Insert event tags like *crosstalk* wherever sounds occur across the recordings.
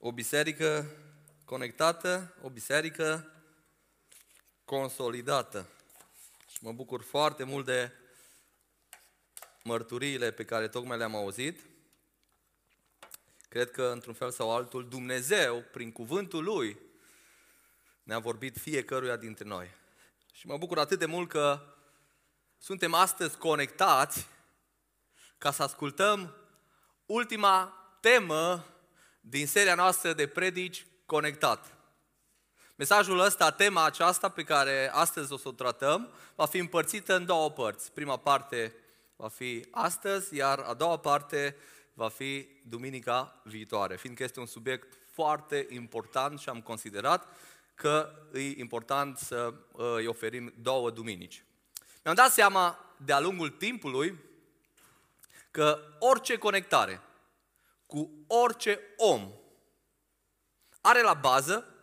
O biserică conectată, o biserică consolidată. Și mă bucur foarte mult de mărturiile pe care tocmai le-am auzit. Cred că, într-un fel sau altul, Dumnezeu, prin cuvântul Lui, ne-a vorbit fiecăruia dintre noi. Și mă bucur atât de mult că suntem astăzi conectați ca să ascultăm ultima temă din seria noastră de predici conectat. Mesajul ăsta, tema aceasta pe care astăzi o să o tratăm, va fi împărțită în două părți. Prima parte va fi astăzi, iar a doua parte va fi duminica viitoare, fiindcă este un subiect foarte important și am considerat că e important să uh, îi oferim două duminici. Mi-am dat seama de-a lungul timpului că orice conectare cu orice om are la bază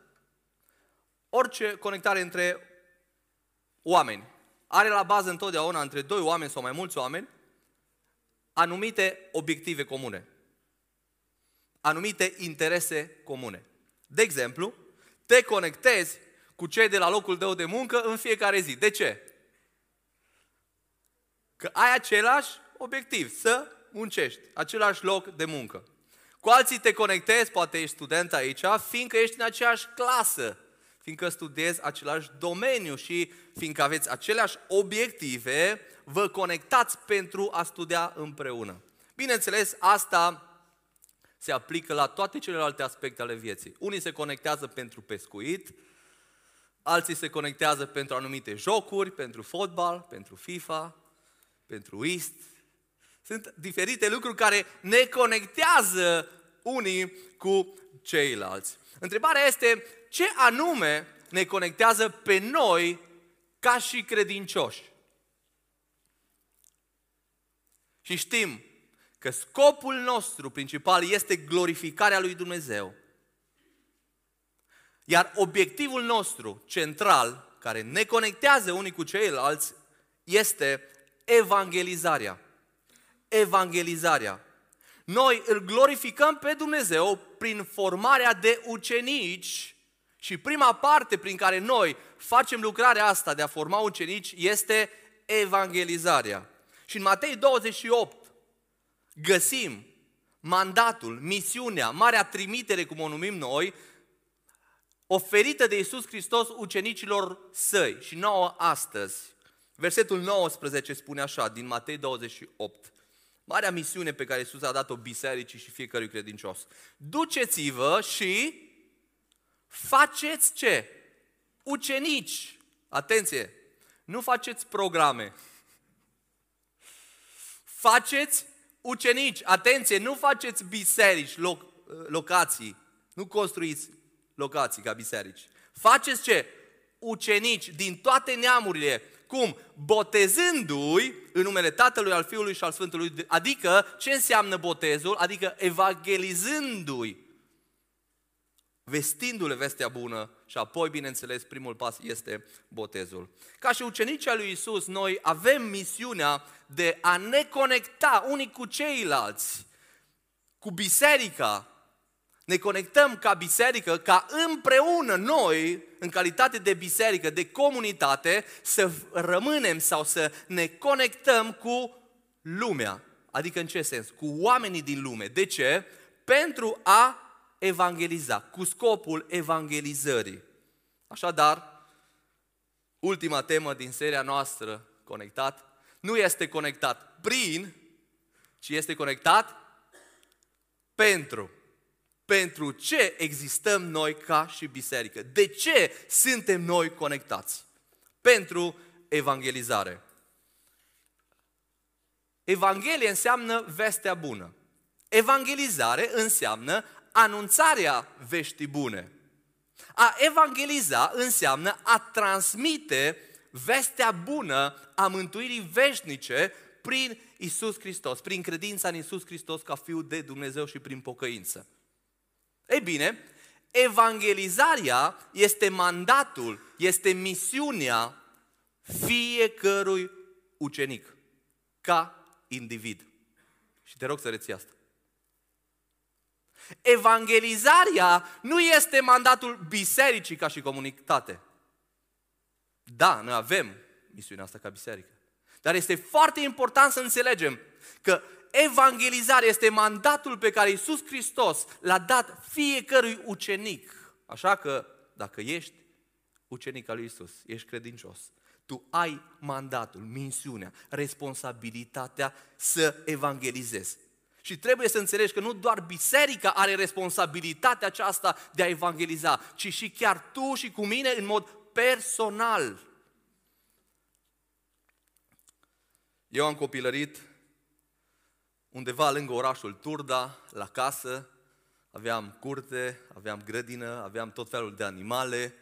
orice conectare între oameni. Are la bază întotdeauna între doi oameni sau mai mulți oameni anumite obiective comune. Anumite interese comune. De exemplu, te conectezi cu cei de la locul tău de muncă în fiecare zi. De ce? Că ai același obiectiv, să muncești, același loc de muncă. Cu alții te conectezi, poate ești student aici, fiindcă ești în aceeași clasă, fiindcă studiezi același domeniu și fiindcă aveți aceleași obiective, vă conectați pentru a studia împreună. Bineînțeles, asta se aplică la toate celelalte aspecte ale vieții. Unii se conectează pentru pescuit, alții se conectează pentru anumite jocuri, pentru fotbal, pentru FIFA, pentru IST. Sunt diferite lucruri care ne conectează unii cu ceilalți. Întrebarea este ce anume ne conectează pe noi ca și credincioși. Și știm că scopul nostru principal este glorificarea lui Dumnezeu. Iar obiectivul nostru central, care ne conectează unii cu ceilalți, este evangelizarea. Evangelizarea. Noi îl glorificăm pe Dumnezeu prin formarea de ucenici și prima parte prin care noi facem lucrarea asta de a forma ucenici este evangelizarea. Și în Matei 28 găsim mandatul, misiunea, marea trimitere, cum o numim noi, oferită de Iisus Hristos ucenicilor săi și nouă astăzi. Versetul 19 spune așa, din Matei 28. Marea misiune pe care Iisus a dat-o bisericii și fiecărui credincios. Duceți-vă și faceți ce? Ucenici. Atenție! Nu faceți programe. Faceți ucenici. Atenție, nu faceți biserici, loc, locații. Nu construiți locații ca biserici. Faceți ce? Ucenici din toate neamurile. Cum? Botezându-i în numele Tatălui, al Fiului și al Sfântului. Adică, ce înseamnă botezul? Adică evangelizându-i vestindu-le vestea bună și apoi, bineînțeles, primul pas este botezul. Ca și ucenicii lui Isus, noi avem misiunea de a ne conecta unii cu ceilalți, cu biserica. Ne conectăm ca biserică, ca împreună noi, în calitate de biserică, de comunitate, să rămânem sau să ne conectăm cu lumea. Adică în ce sens? Cu oamenii din lume. De ce? Pentru a evangeliza, cu scopul evangelizării. Așadar, ultima temă din seria noastră, conectat, nu este conectat prin, ci este conectat pentru. Pentru ce existăm noi ca și biserică? De ce suntem noi conectați? Pentru evangelizare. Evanghelie înseamnă vestea bună. Evangelizare înseamnă anunțarea veștii bune. A evangeliza înseamnă a transmite vestea bună a mântuirii veșnice prin Isus Hristos, prin credința în Isus Hristos ca Fiul de Dumnezeu și prin pocăință. Ei bine, evangelizarea este mandatul, este misiunea fiecărui ucenic, ca individ. Și te rog să reții asta. Evangelizarea nu este mandatul bisericii ca și comunitate. Da, noi avem misiunea asta ca biserică. Dar este foarte important să înțelegem că evangelizarea este mandatul pe care Iisus Hristos l-a dat fiecărui ucenic. Așa că dacă ești ucenic al lui Iisus, ești credincios, tu ai mandatul, misiunea, responsabilitatea să evangelizezi. Și trebuie să înțelegi că nu doar biserica are responsabilitatea aceasta de a evangeliza, ci și chiar tu și cu mine în mod personal. Eu am copilărit undeva lângă orașul Turda, la casă, aveam curte, aveam grădină, aveam tot felul de animale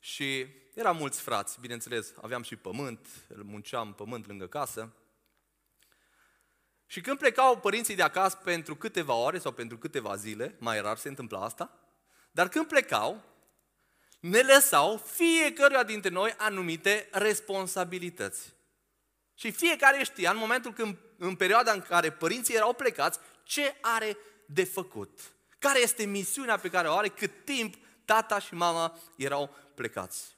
și eram mulți frați, bineînțeles, aveam și pământ, munceam pământ lângă casă. Și când plecau părinții de acasă pentru câteva ore sau pentru câteva zile, mai rar se întâmpla asta, dar când plecau, ne lăsau fiecăruia dintre noi anumite responsabilități. Și fiecare știa în momentul când, în perioada în care părinții erau plecați, ce are de făcut. Care este misiunea pe care o are cât timp tata și mama erau plecați.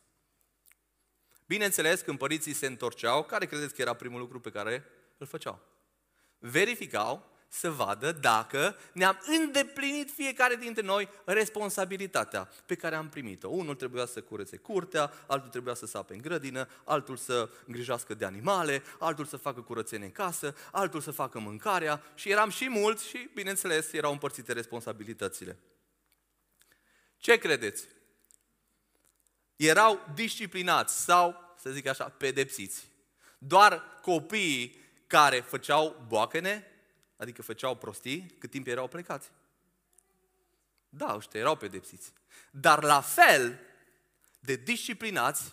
Bineînțeles, când părinții se întorceau, care credeți că era primul lucru pe care îl făceau? Verificau să vadă dacă ne-am îndeplinit fiecare dintre noi responsabilitatea pe care am primit-o. Unul trebuia să curețe curtea, altul trebuia să sape în grădină, altul să îngrijească de animale, altul să facă curățenie în casă, altul să facă mâncarea și eram și mulți și, bineînțeles, erau împărțite responsabilitățile. Ce credeți? Erau disciplinați sau, să zic așa, pedepsiți. Doar copiii care făceau boacene Adică făceau prostii cât timp erau plecați. Da, ăștia erau pedepsiți. Dar la fel de disciplinați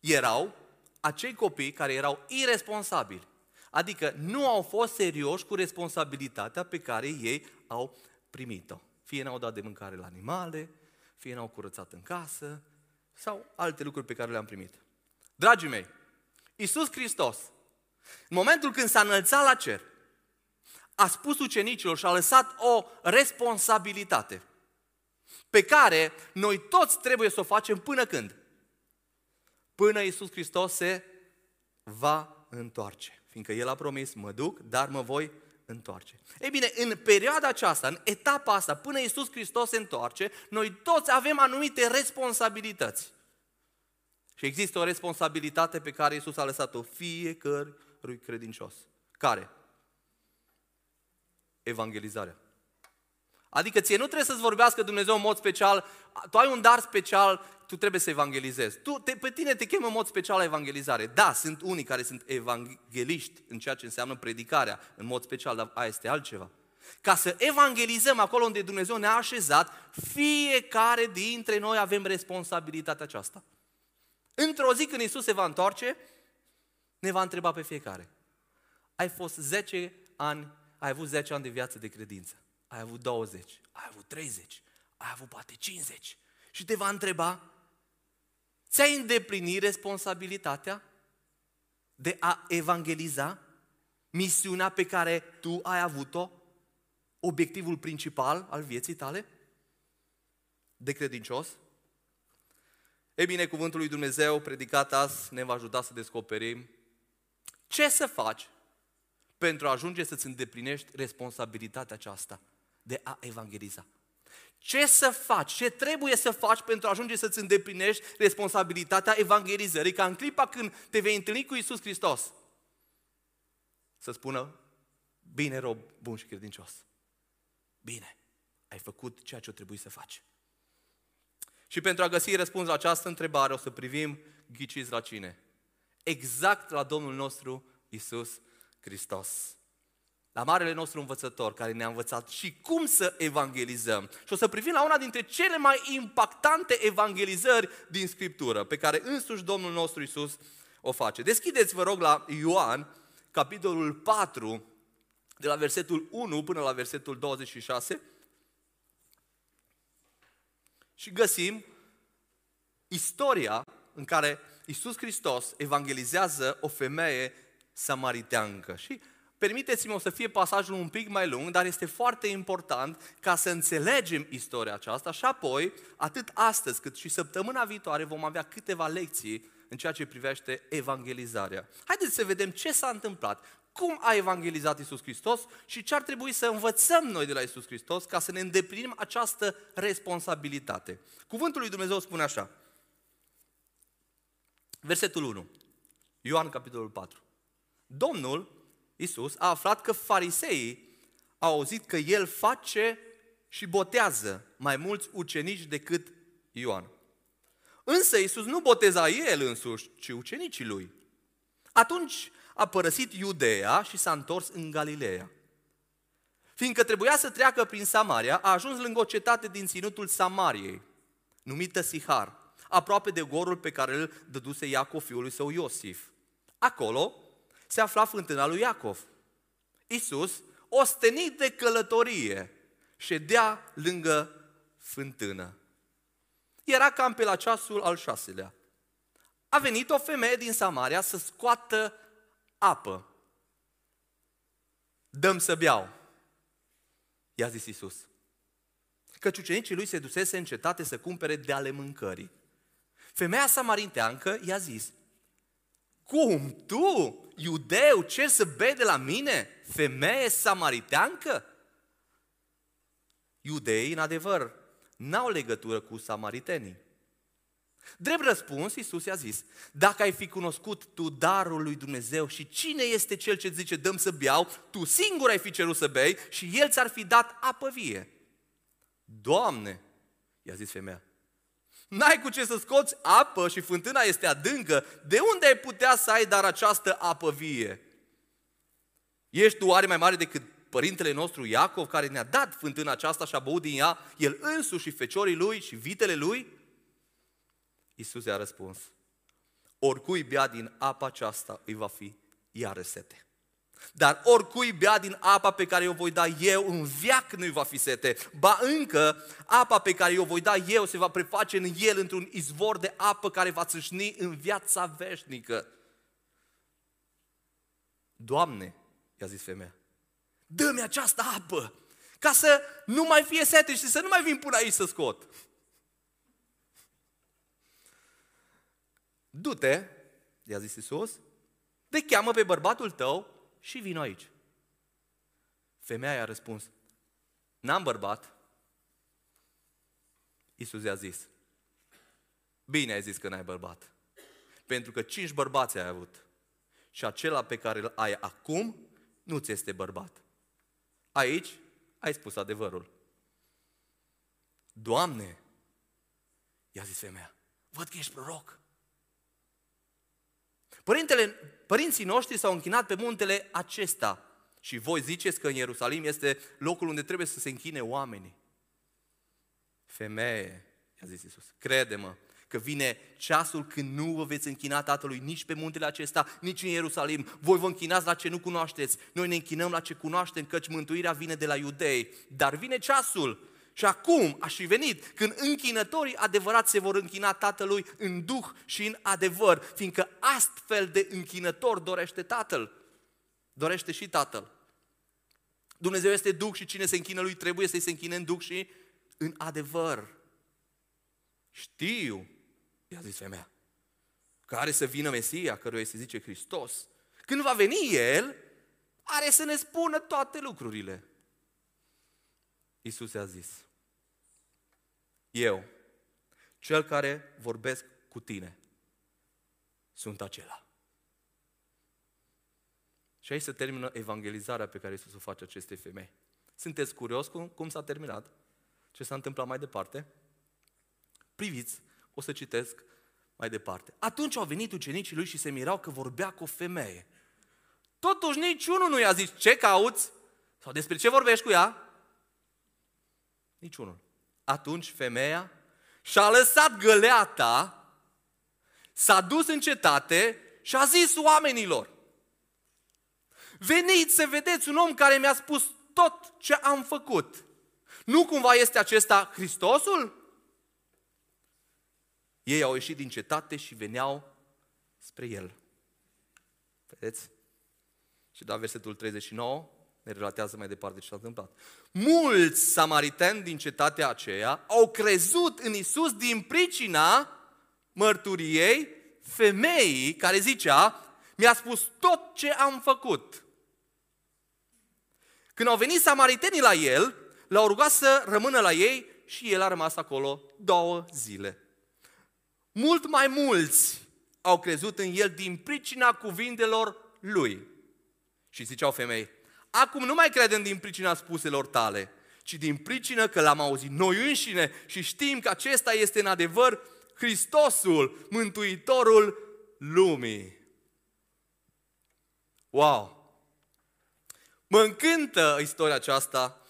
erau acei copii care erau irresponsabili. Adică nu au fost serioși cu responsabilitatea pe care ei au primit-o. Fie n-au dat de mâncare la animale, fie n-au curățat în casă, sau alte lucruri pe care le-am primit. Dragii mei, Iisus Hristos, în momentul când s-a înălțat la cer, a spus ucenicilor și a lăsat o responsabilitate pe care noi toți trebuie să o facem până când? Până Iisus Hristos se va întoarce. Fiindcă El a promis, mă duc, dar mă voi întoarce. Ei bine, în perioada aceasta, în etapa asta, până Iisus Hristos se întoarce, noi toți avem anumite responsabilități. Și există o responsabilitate pe care Iisus a lăsat-o fiecărui credincios. Care? Evangelizarea. Adică ție nu trebuie să-ți vorbească Dumnezeu în mod special, tu ai un dar special, tu trebuie să evangelizezi. Tu, te, pe tine te chem în mod special la evangelizare. Da, sunt unii care sunt evangeliști în ceea ce înseamnă predicarea, în mod special, dar aia este altceva. Ca să evangelizăm acolo unde Dumnezeu ne-a așezat, fiecare dintre noi avem responsabilitatea aceasta. Într-o zi când Isus se va întoarce, ne va întreba pe fiecare. Ai fost 10 ani ai avut 10 ani de viață de credință, ai avut 20, ai avut 30, ai avut poate 50 și te va întreba, ți-ai îndeplinit responsabilitatea de a evangeliza misiunea pe care tu ai avut-o, obiectivul principal al vieții tale de credincios? Ei bine, cuvântul lui Dumnezeu predicat azi ne va ajuta să descoperim ce să faci pentru a ajunge să-ți îndeplinești responsabilitatea aceasta de a evangeliza. Ce să faci? Ce trebuie să faci pentru a ajunge să-ți îndeplinești responsabilitatea evangelizării? Ca în clipa când te vei întâlni cu Isus Hristos, să spună, bine rob bun și credincios. Bine, ai făcut ceea ce o trebuie să faci. Și pentru a găsi răspuns la această întrebare, o să privim ghiciți la cine? Exact la Domnul nostru Isus Hristos. La marele nostru învățător care ne-a învățat și cum să evangelizăm. Și o să privim la una dintre cele mai impactante evangelizări din Scriptură, pe care însuși Domnul nostru Isus o face. Deschideți, vă rog, la Ioan, capitolul 4, de la versetul 1 până la versetul 26 și găsim istoria în care Isus Hristos evangelizează o femeie samariteancă. Și permiteți-mi o să fie pasajul un pic mai lung, dar este foarte important ca să înțelegem istoria aceasta și apoi, atât astăzi cât și săptămâna viitoare, vom avea câteva lecții în ceea ce privește evangelizarea. Haideți să vedem ce s-a întâmplat, cum a evangelizat Isus Hristos și ce ar trebui să învățăm noi de la Isus Hristos ca să ne îndeplinim această responsabilitate. Cuvântul lui Dumnezeu spune așa, versetul 1, Ioan capitolul 4. Domnul Isus a aflat că fariseii au auzit că el face și botează mai mulți ucenici decât Ioan. Însă Isus nu boteza el însuși, ci ucenicii lui. Atunci a părăsit Iudeea și s-a întors în Galileea. Fiindcă trebuia să treacă prin Samaria, a ajuns lângă o cetate din ținutul Samariei, numită Sihar, aproape de gorul pe care îl dăduse Iacov fiului său Iosif. Acolo se afla fântâna lui Iacov. Isus, ostenit de călătorie, ședea lângă fântână. Era cam pe la ceasul al șaselea. A venit o femeie din Samaria să scoată apă. Dăm să beau. I-a zis Isus. Căci ucenicii lui se dusese în cetate să cumpere de ale mâncării. Femeia samarinteancă i-a zis, cum tu, iudeu, ce să bei de la mine, femeie samariteancă? Iudeii, în adevăr, n-au legătură cu samaritenii. Drept răspuns, Iisus i-a zis, dacă ai fi cunoscut tu darul lui Dumnezeu și cine este cel ce zice dăm să beau, tu singur ai fi cerut să bei și el ți-ar fi dat apă vie. Doamne, i-a zis femeia, N-ai cu ce să scoți apă și fântâna este adâncă. De unde ai putea să ai dar această apă vie? Ești tu oare mai mare decât părintele nostru Iacov, care ne-a dat fântâna aceasta și a băut din ea, el însuși și feciorii lui și vitele lui? Iisus i-a răspuns, oricui bea din apa aceasta îi va fi iară sete. Dar oricui bea din apa pe care o voi da eu, în viac nu-i va fi sete. Ba încă, apa pe care o voi da eu se va preface în el într-un izvor de apă care va țâșni în viața veșnică. Doamne, i-a zis femeia, dă-mi această apă, ca să nu mai fie sete și să nu mai vin până aici să scot. Du-te, i-a zis Iisus, te cheamă pe bărbatul tău și vin aici. Femeia i-a răspuns, n-am bărbat. Iisus i-a zis, bine ai zis că n-ai bărbat. Pentru că cinci bărbați ai avut și acela pe care îl ai acum nu ți este bărbat. Aici ai spus adevărul. Doamne, i-a zis femeia, văd că ești proroc. Părintele, părinții noștri s-au închinat pe muntele acesta și voi ziceți că în Ierusalim este locul unde trebuie să se închine oamenii. Femeie, i-a zis Iisus, crede-mă că vine ceasul când nu vă veți închina Tatălui nici pe muntele acesta, nici în Ierusalim. Voi vă închinați la ce nu cunoașteți. Noi ne închinăm la ce cunoaștem, căci mântuirea vine de la iudei. Dar vine ceasul și acum a și venit când închinătorii adevărați se vor închina Tatălui în duh și în adevăr, fiindcă astfel de închinător dorește Tatăl. Dorește și Tatăl. Dumnezeu este duh și cine se închină lui trebuie să-i se închine în duh și în adevăr. Știu, i-a zis femeia, că are să vină Mesia, căruia se zice Hristos. Când va veni El, are să ne spună toate lucrurile. Iisus a zis, eu, cel care vorbesc cu tine, sunt acela. Și aici se termină evangelizarea pe care Iisus o face acestei femei. Sunteți curios cum, cum s-a terminat? Ce s-a întâmplat mai departe? Priviți, o să citesc mai departe. Atunci au venit ucenicii lui și se mirau că vorbea cu o femeie. Totuși niciunul nu i-a zis, ce cauți? Sau despre ce vorbești cu ea? Niciunul. Atunci femeia și-a lăsat găleata, s-a dus în cetate și a zis oamenilor, veniți să vedeți un om care mi-a spus tot ce am făcut. Nu cumva este acesta Hristosul? Ei au ieșit din cetate și veneau spre el. Vedeți? Și da, versetul 39 ne relatează mai departe ce s-a întâmplat. Mulți samariteni din cetatea aceea au crezut în Isus din pricina mărturiei femeii care zicea, mi-a spus tot ce am făcut. Când au venit samaritenii la el, l-au rugat să rămână la ei și el a rămas acolo două zile. Mult mai mulți au crezut în el din pricina cuvintelor lui. Și ziceau femei, acum nu mai credem din pricina spuselor tale, ci din pricină că l-am auzit noi înșine și știm că acesta este în adevăr Hristosul, Mântuitorul lumii. Wow! Mă încântă istoria aceasta.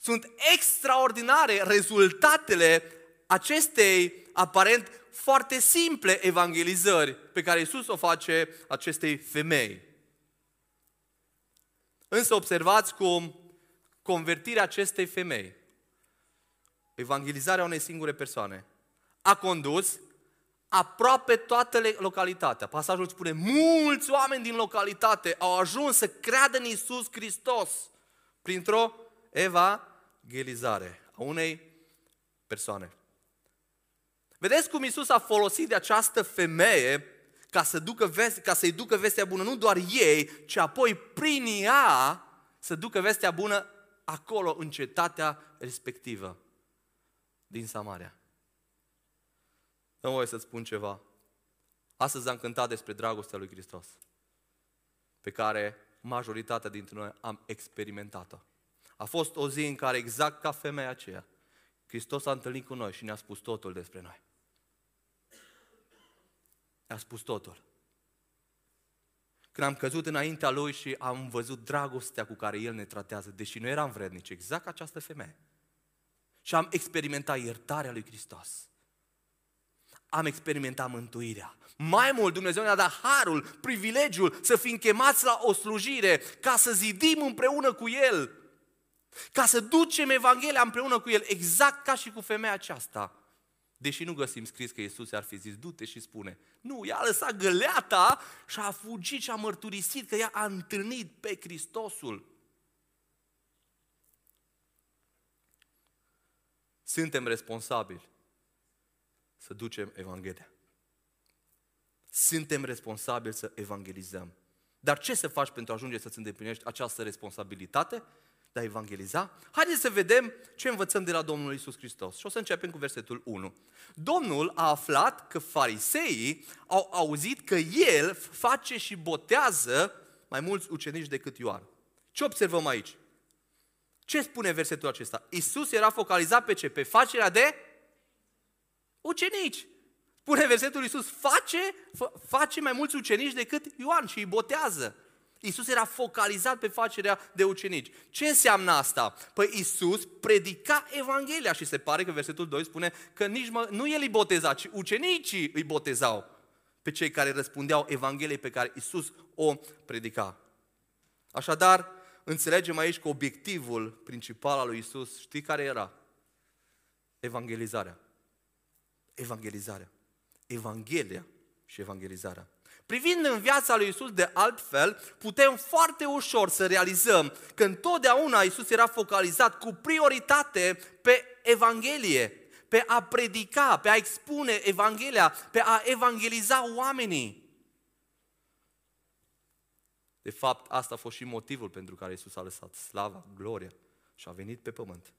Sunt extraordinare rezultatele acestei aparent foarte simple evangelizări pe care Isus o face acestei femei. Însă observați cum convertirea acestei femei, evangelizarea unei singure persoane, a condus aproape toată localitatea. Pasajul spune, mulți oameni din localitate au ajuns să creadă în Isus Hristos printr-o evangelizare a unei persoane. Vedeți cum Isus a folosit de această femeie ca, să ducă veste, ca să-i ducă vestea bună nu doar ei, ci apoi prin ea să ducă vestea bună acolo, în cetatea respectivă din Samaria. Nu voi să spun ceva. Astăzi am cântat despre dragostea lui Hristos, pe care majoritatea dintre noi am experimentat-o. A fost o zi în care, exact ca femeia aceea, Hristos a întâlnit cu noi și ne-a spus totul despre noi. Ne-a spus totul. Când am căzut înaintea Lui și am văzut dragostea cu care El ne tratează, deși nu eram vrednici, exact ca această femeie. Și am experimentat iertarea Lui Hristos am experimentat mântuirea. Mai mult, Dumnezeu ne-a dat harul, privilegiul să fim chemați la o slujire, ca să zidim împreună cu El, ca să ducem Evanghelia împreună cu El, exact ca și cu femeia aceasta. Deși nu găsim scris că Iisus ar fi zis, du-te și spune. Nu, ea a lăsat găleata și a fugit și a mărturisit că ea a întâlnit pe Hristosul. Suntem responsabili să ducem Evanghelia. Suntem responsabili să evangelizăm. Dar ce să faci pentru a ajunge să-ți îndeplinești această responsabilitate de a evangeliza? Haideți să vedem ce învățăm de la Domnul Isus Hristos. Și o să începem cu versetul 1. Domnul a aflat că fariseii au auzit că El face și botează mai mulți ucenici decât Ioan. Ce observăm aici? Ce spune versetul acesta? Isus era focalizat pe ce? Pe facerea de ucenici. Spune versetul Iisus, face, face mai mulți ucenici decât Ioan și îi botează. Iisus era focalizat pe facerea de ucenici. Ce înseamnă asta? Păi Iisus predica Evanghelia și se pare că versetul 2 spune că nici mă, nu el îi boteza, ci ucenicii îi botezau pe cei care răspundeau Evangheliei pe care Iisus o predica. Așadar, înțelegem aici că obiectivul principal al lui Iisus, știi care era? Evangelizarea evangelizarea. Evanghelia și evangelizarea. Privind în viața lui Isus de altfel, putem foarte ușor să realizăm că întotdeauna Isus era focalizat cu prioritate pe Evanghelie, pe a predica, pe a expune Evanghelia, pe a evangeliza oamenii. De fapt, asta a fost și motivul pentru care Isus a lăsat slava, gloria și a venit pe pământ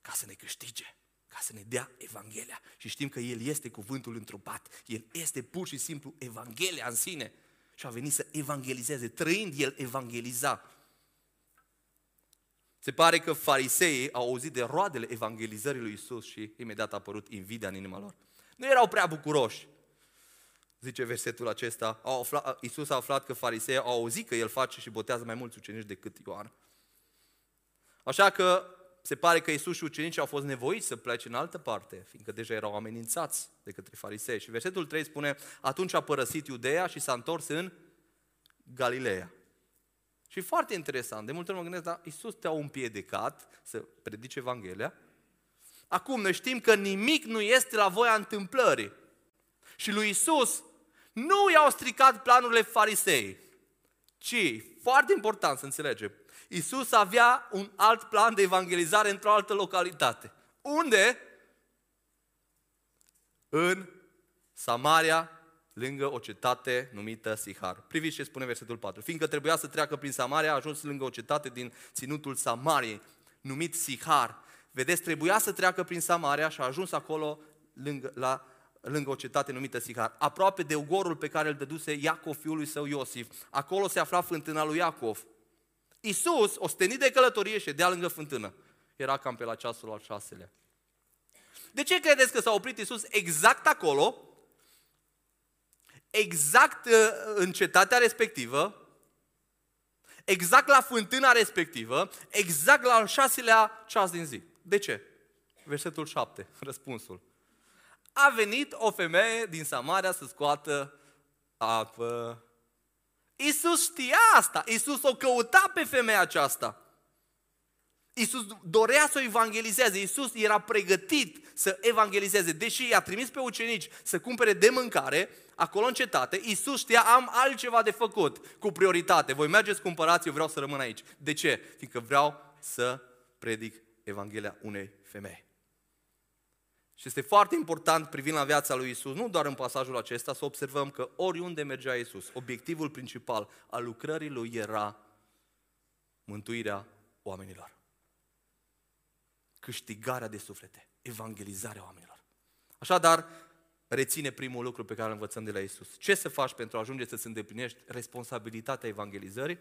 ca să ne câștige ca să ne dea Evanghelia. Și știm că El este cuvântul întrupat. El este pur și simplu Evanghelia în sine. Și a venit să evangelizeze. Trăind El evangeliza. Se pare că fariseii au auzit de roadele evangelizării lui Isus și imediat a apărut invidia în inima lor. Nu erau prea bucuroși. Zice versetul acesta, au aflat, Isus a aflat că fariseii au auzit că El face și botează mai mulți ucenici decât Ioan. Așa că se pare că Iisus și ucenicii au fost nevoiți să plece în altă parte, fiindcă deja erau amenințați de către farisei. Și versetul 3 spune, atunci a părăsit Iudeea și s-a întors în Galileea. Și foarte interesant, de multe ori mă gândesc, dar Iisus te-a împiedicat să predici Evanghelia. Acum noi știm că nimic nu este la voia întâmplării. Și lui Iisus nu i-au stricat planurile farisei. ci, foarte important să înțelegem, Isus avea un alt plan de evangelizare într-o altă localitate. Unde? În Samaria, lângă o cetate numită Sihar. Priviți ce spune versetul 4. Fiindcă trebuia să treacă prin Samaria, a ajuns lângă o cetate din ținutul Samariei, numit Sihar. Vedeți, trebuia să treacă prin Samaria și a ajuns acolo lângă, la, lângă o cetate numită Sihar, aproape de ugorul pe care îl dăduse Iacov, fiul lui său Iosif. Acolo se afla fântâna lui Iacov. Iisus, ostenit de călătorie, ședea lângă fântână. Era cam pe la ceasul al șaselea. De ce credeți că s-a oprit Iisus exact acolo, exact uh, în cetatea respectivă, exact la fântâna respectivă, exact la al șaselea ceas din zi? De ce? Versetul 7, *laughs* răspunsul. A venit o femeie din Samaria să scoată apă. Iisus știa asta, Iisus o căuta pe femeia aceasta. Iisus dorea să o evangelizeze, Iisus era pregătit să evangelizeze. Deși i-a trimis pe ucenici să cumpere de mâncare, acolo în cetate, Iisus știa, am altceva de făcut, cu prioritate. Voi mergeți, cumpărați, eu vreau să rămân aici. De ce? Fiindcă vreau să predic Evanghelia unei femei. Și este foarte important privind la viața lui Isus, nu doar în pasajul acesta, să observăm că oriunde mergea Isus, obiectivul principal al lucrării lui era mântuirea oamenilor. Câștigarea de suflete, evangelizarea oamenilor. Așadar, reține primul lucru pe care îl învățăm de la Isus. Ce să faci pentru a ajunge să-ți îndeplinești responsabilitatea evangelizării?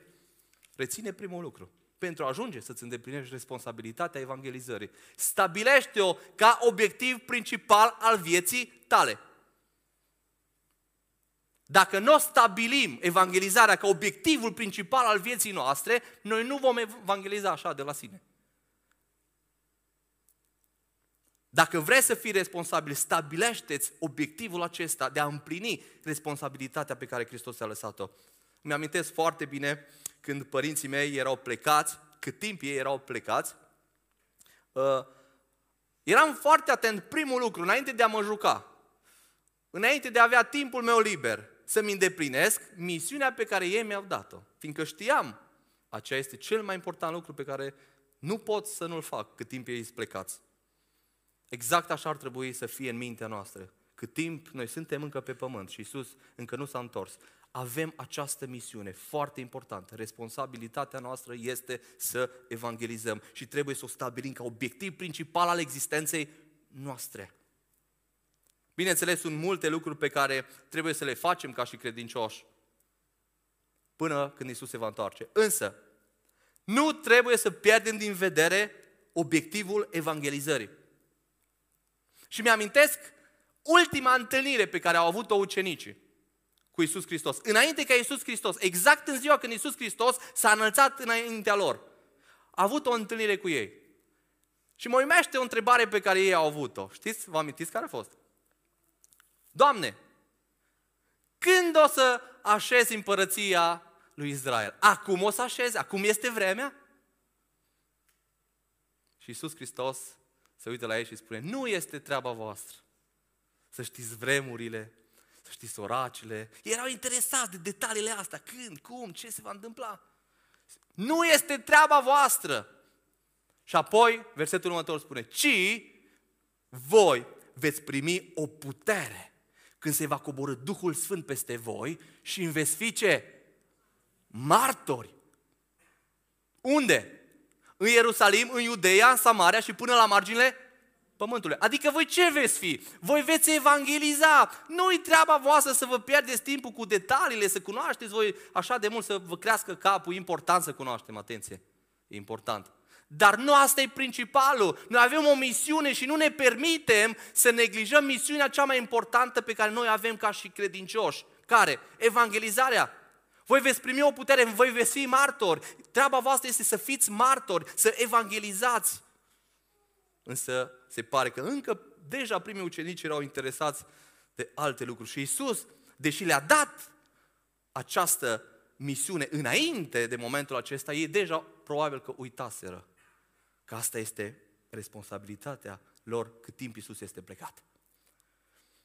Reține primul lucru pentru a ajunge să-ți îndeplinești responsabilitatea evangelizării. Stabilește-o ca obiectiv principal al vieții tale. Dacă nu stabilim evangelizarea ca obiectivul principal al vieții noastre, noi nu vom evangeliza așa de la sine. Dacă vrei să fii responsabil, stabilește-ți obiectivul acesta de a împlini responsabilitatea pe care Hristos a lăsat-o. Mi-amintesc foarte bine când părinții mei erau plecați, cât timp ei erau plecați, uh, eram foarte atent, primul lucru, înainte de a mă juca, înainte de a avea timpul meu liber, să-mi îndeplinesc misiunea pe care ei mi-au dat-o. Fiindcă știam, aceea este cel mai important lucru pe care nu pot să nu-l fac cât timp ei sunt plecați. Exact așa ar trebui să fie în mintea noastră. Cât timp noi suntem încă pe pământ și Iisus încă nu s-a întors, avem această misiune foarte importantă. Responsabilitatea noastră este să evangelizăm și trebuie să o stabilim ca obiectiv principal al existenței noastre. Bineînțeles, sunt multe lucruri pe care trebuie să le facem ca și credincioși până când Isus se va întoarce. Însă, nu trebuie să pierdem din vedere obiectivul evangelizării. Și mi-amintesc ultima întâlnire pe care au avut-o ucenicii cu Isus Hristos. Înainte ca Isus Hristos, exact în ziua când Isus Hristos s-a înălțat înaintea lor, a avut o întâlnire cu ei. Și mă uimește o întrebare pe care ei au avut-o. Știți? Vă amintiți care a fost? Doamne, când o să așezi împărăția lui Israel? Acum o să așezi? Acum este vremea? Și Isus Hristos se uită la ei și spune, nu este treaba voastră să știți vremurile, să știți soracile. Erau interesați de detaliile astea, când, cum, ce se va întâmpla. Nu este treaba voastră. Și apoi, versetul următor spune, ci voi veți primi o putere când se va coborâ Duhul Sfânt peste voi și îmi veți fi ce? Martori. Unde? În Ierusalim, în Iudeea, în Samaria și până la marginile pământului. Adică voi ce veți fi? Voi veți evangeliza. Nu-i treaba voastră să vă pierdeți timpul cu detaliile, să cunoașteți voi așa de mult, să vă crească capul. E important să cunoaștem, atenție. E important. Dar nu asta e principalul. Noi avem o misiune și nu ne permitem să neglijăm misiunea cea mai importantă pe care noi avem ca și credincioși. Care? Evangelizarea. Voi veți primi o putere, voi veți fi martori. Treaba voastră este să fiți martori, să evangelizați. Însă se pare că încă deja primii ucenici erau interesați de alte lucruri. Și Isus, deși le-a dat această misiune înainte de momentul acesta, ei deja probabil că uitaseră că asta este responsabilitatea lor cât timp Isus este plecat.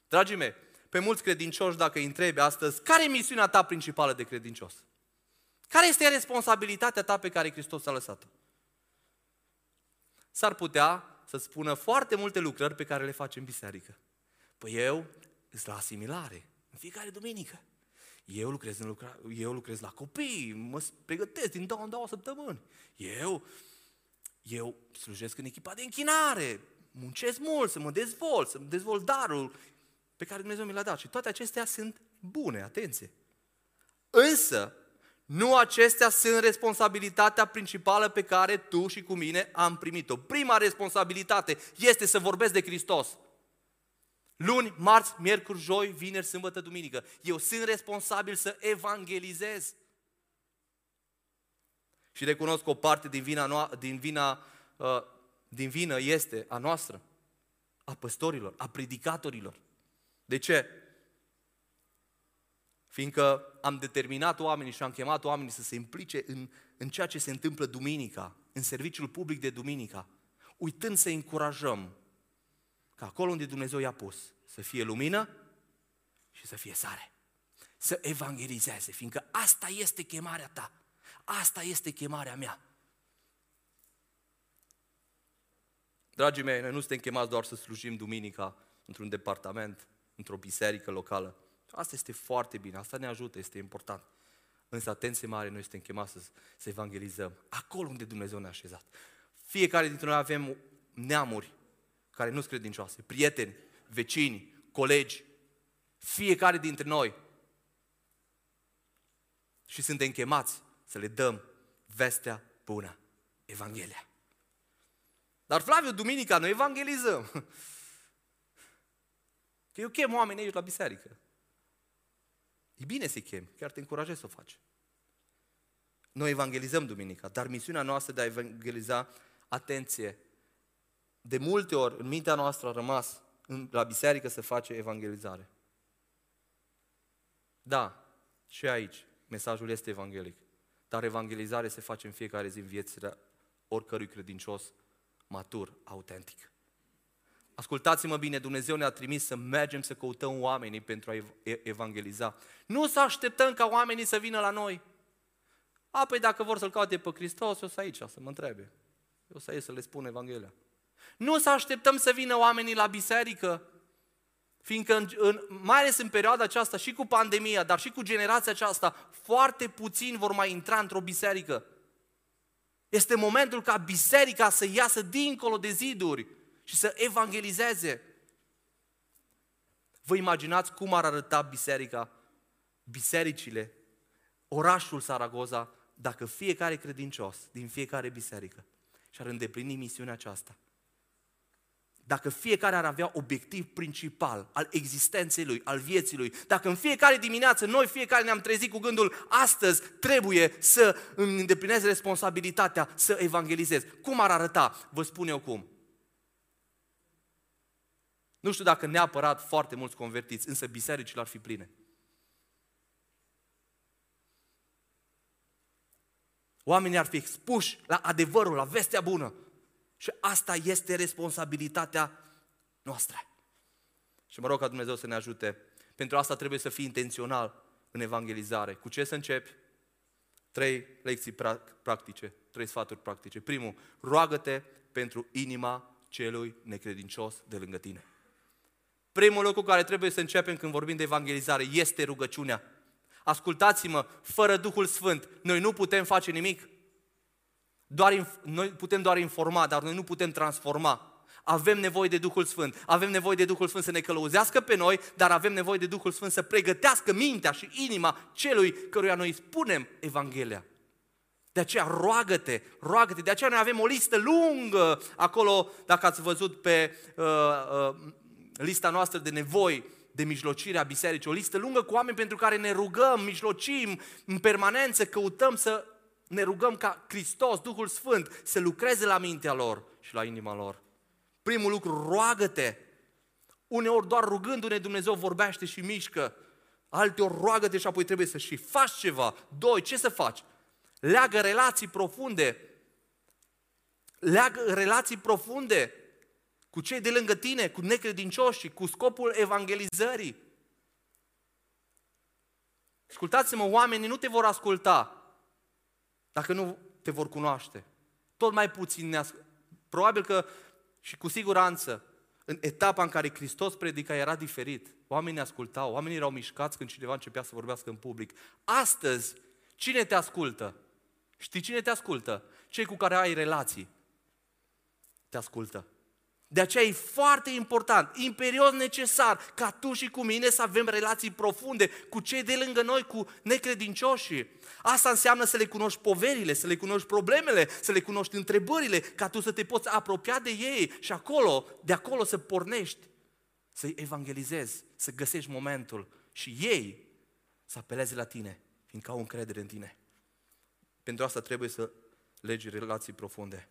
Dragii mei, pe mulți credincioși, dacă îi întrebi astăzi, care e misiunea ta principală de credincios? Care este responsabilitatea ta pe care Hristos a lăsat-o? S-ar putea să spună foarte multe lucrări pe care le facem în biserică. Păi eu sunt la asimilare, în fiecare duminică. Eu lucrez, în lucra... eu lucrez la copii, mă pregătesc din două în două săptămâni. Eu, eu slujesc în echipa de închinare, muncesc mult să mă dezvolt, să-mi dezvolt darul pe care Dumnezeu mi l-a dat. Și toate acestea sunt bune, atenție. Însă, nu acestea sunt responsabilitatea principală pe care tu și cu mine am primit-o. Prima responsabilitate este să vorbesc de Hristos. Luni, marți, miercuri, joi, vineri, sâmbătă, duminică. Eu sunt responsabil să evangelizez. Și recunosc că o parte din vina, din vina, uh, din vină este a noastră, a păstorilor, a predicatorilor. De ce? Fiindcă am determinat oamenii și am chemat oamenii să se implice în, în ceea ce se întâmplă duminica, în serviciul public de duminica, uitând să încurajăm că acolo unde Dumnezeu i-a pus să fie lumină și să fie sare. Să evangelizeze, fiindcă asta este chemarea ta. Asta este chemarea mea. Dragii mei, noi nu suntem chemați doar să slujim duminica într-un departament, într-o biserică locală. Asta este foarte bine, asta ne ajută, este important. Însă, atenție mare, noi suntem chemați să, să evangelizăm acolo unde Dumnezeu ne-a așezat. Fiecare dintre noi avem neamuri care nu sunt credincioase, prieteni, vecini, colegi, fiecare dintre noi. Și suntem chemați să le dăm vestea bună, Evanghelia. Dar Flaviu, duminica, noi evangelizăm. *laughs* Că eu chem oameni aici la biserică. E bine să-i chem, chiar te încurajez să o faci. Noi evangelizăm duminica, dar misiunea noastră de a evangeliza, atenție, de multe ori în mintea noastră a rămas la biserică să face evangelizare. Da, și aici mesajul este evanghelic. Dar evangelizare se face în fiecare zi în viețile oricărui credincios matur, autentic. Ascultați-mă bine, Dumnezeu ne-a trimis să mergem să căutăm oamenii pentru a evangeliza. Nu să așteptăm ca oamenii să vină la noi. A, păi dacă vor să-L caute pe Hristos, eu să aici să mă întrebe. Eu să ies să le spun Evanghelia. Nu să așteptăm să vină oamenii la biserică, fiindcă în, în, mai ales în perioada aceasta și cu pandemia, dar și cu generația aceasta, foarte puțini vor mai intra într-o biserică. Este momentul ca biserica să iasă dincolo de ziduri și să evangelizeze. Vă imaginați cum ar arăta biserica, bisericile, orașul Saragoza, dacă fiecare credincios din fiecare biserică și-ar îndeplini misiunea aceasta dacă fiecare ar avea obiectiv principal al existenței lui, al vieții lui, dacă în fiecare dimineață noi fiecare ne-am trezit cu gândul astăzi trebuie să îmi îndeplinez responsabilitatea să evangelizez. Cum ar arăta? Vă spun eu cum. Nu știu dacă neapărat foarte mulți convertiți, însă bisericile ar fi pline. Oamenii ar fi expuși la adevărul, la vestea bună. Și asta este responsabilitatea noastră. Și mă rog ca Dumnezeu să ne ajute. Pentru asta trebuie să fii intențional în evangelizare. Cu ce să începi? Trei lecții practice, trei sfaturi practice. Primul, roagă-te pentru inima celui necredincios de lângă tine. Primul lucru care trebuie să începem când vorbim de evangelizare este rugăciunea. Ascultați-mă, fără Duhul Sfânt, noi nu putem face nimic. Doar, noi putem doar informa, dar noi nu putem transforma. Avem nevoie de Duhul Sfânt. Avem nevoie de Duhul Sfânt să ne călăuzească pe noi, dar avem nevoie de Duhul Sfânt să pregătească mintea și inima celui căruia noi spunem Evanghelia. De aceea roagă-te, roagă-te. De aceea noi avem o listă lungă acolo, dacă ați văzut pe uh, uh, lista noastră de nevoi, de mijlocire a bisericii, o listă lungă cu oameni pentru care ne rugăm, mijlocim în permanență, căutăm să ne rugăm ca Hristos, Duhul Sfânt, să lucreze la mintea lor și la inima lor. Primul lucru, roagă-te. Uneori doar rugându-ne Dumnezeu vorbește și mișcă. Alteori roagă-te și apoi trebuie să și faci ceva. Doi, ce să faci? Leagă relații profunde. Leagă relații profunde cu cei de lângă tine, cu necredincioși, cu scopul evangelizării. Ascultați-mă, oamenii nu te vor asculta Dacă nu te vor cunoaște. Tot mai puțin ne Probabil că și cu siguranță în etapa în care Hristos predica era diferit. Oamenii ascultau, oamenii erau mișcați când cineva începea să vorbească în public. Astăzi, cine te ascultă? Știi cine te ascultă? Cei cu care ai relații te ascultă. De aceea e foarte important, imperios necesar ca tu și cu mine să avem relații profunde cu cei de lângă noi, cu necredincioșii. Asta înseamnă să le cunoști poverile, să le cunoști problemele, să le cunoști întrebările, ca tu să te poți apropia de ei și acolo, de acolo să pornești, să-i evangelizezi, să găsești momentul și ei să apeleze la tine, fiindcă au încredere în tine. Pentru asta trebuie să legi relații profunde.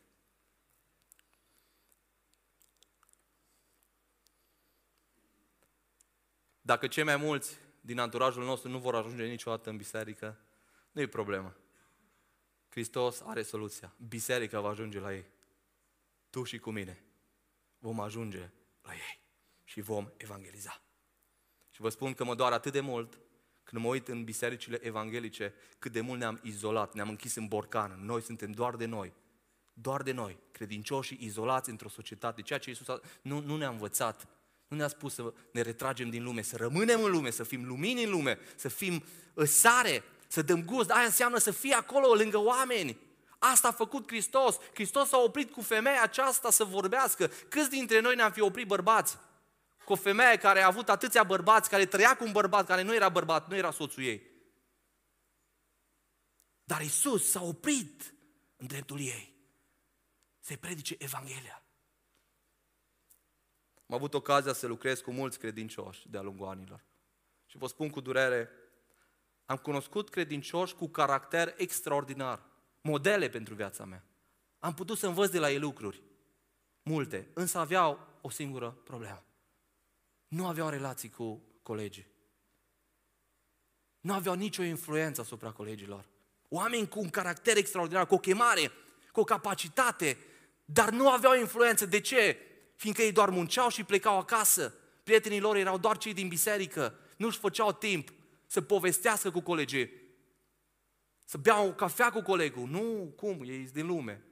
Dacă cei mai mulți din anturajul nostru nu vor ajunge niciodată în biserică, nu e problemă. Hristos are soluția. Biserica va ajunge la ei. Tu și cu mine vom ajunge la ei și vom evangeliza. Și vă spun că mă doar atât de mult când mă uit în bisericile evanghelice, cât de mult ne-am izolat, ne-am închis în borcan. Noi suntem doar de noi. Doar de noi, credincioși izolați într-o societate. Ceea ce Iisus a, nu, nu ne-a învățat nu ne-a spus să ne retragem din lume, să rămânem în lume, să fim lumini în lume, să fim uh, sare, să dăm gust. Aia înseamnă să fii acolo lângă oameni. Asta a făcut Hristos. Hristos s-a oprit cu femeia aceasta să vorbească. Câți dintre noi ne-am fi oprit bărbați? Cu o femeie care a avut atâția bărbați, care trăia cu un bărbat care nu era bărbat, nu era soțul ei. Dar Isus s-a oprit în dreptul ei să-i predice Evanghelia. Am avut ocazia să lucrez cu mulți credincioși de-a lungul anilor. Și vă spun cu durere, am cunoscut credincioși cu caracter extraordinar, modele pentru viața mea. Am putut să învăț de la ei lucruri, multe, însă aveau o singură problemă. Nu aveau relații cu colegii. Nu aveau nicio influență asupra colegilor. Oameni cu un caracter extraordinar, cu o chemare, cu o capacitate, dar nu aveau influență. De ce? Fiindcă ei doar munceau și plecau acasă. Prietenii lor erau doar cei din biserică, nu-și făceau timp să povestească cu colegii, să bea o cafea cu colegul. Nu, cum, ei din lume.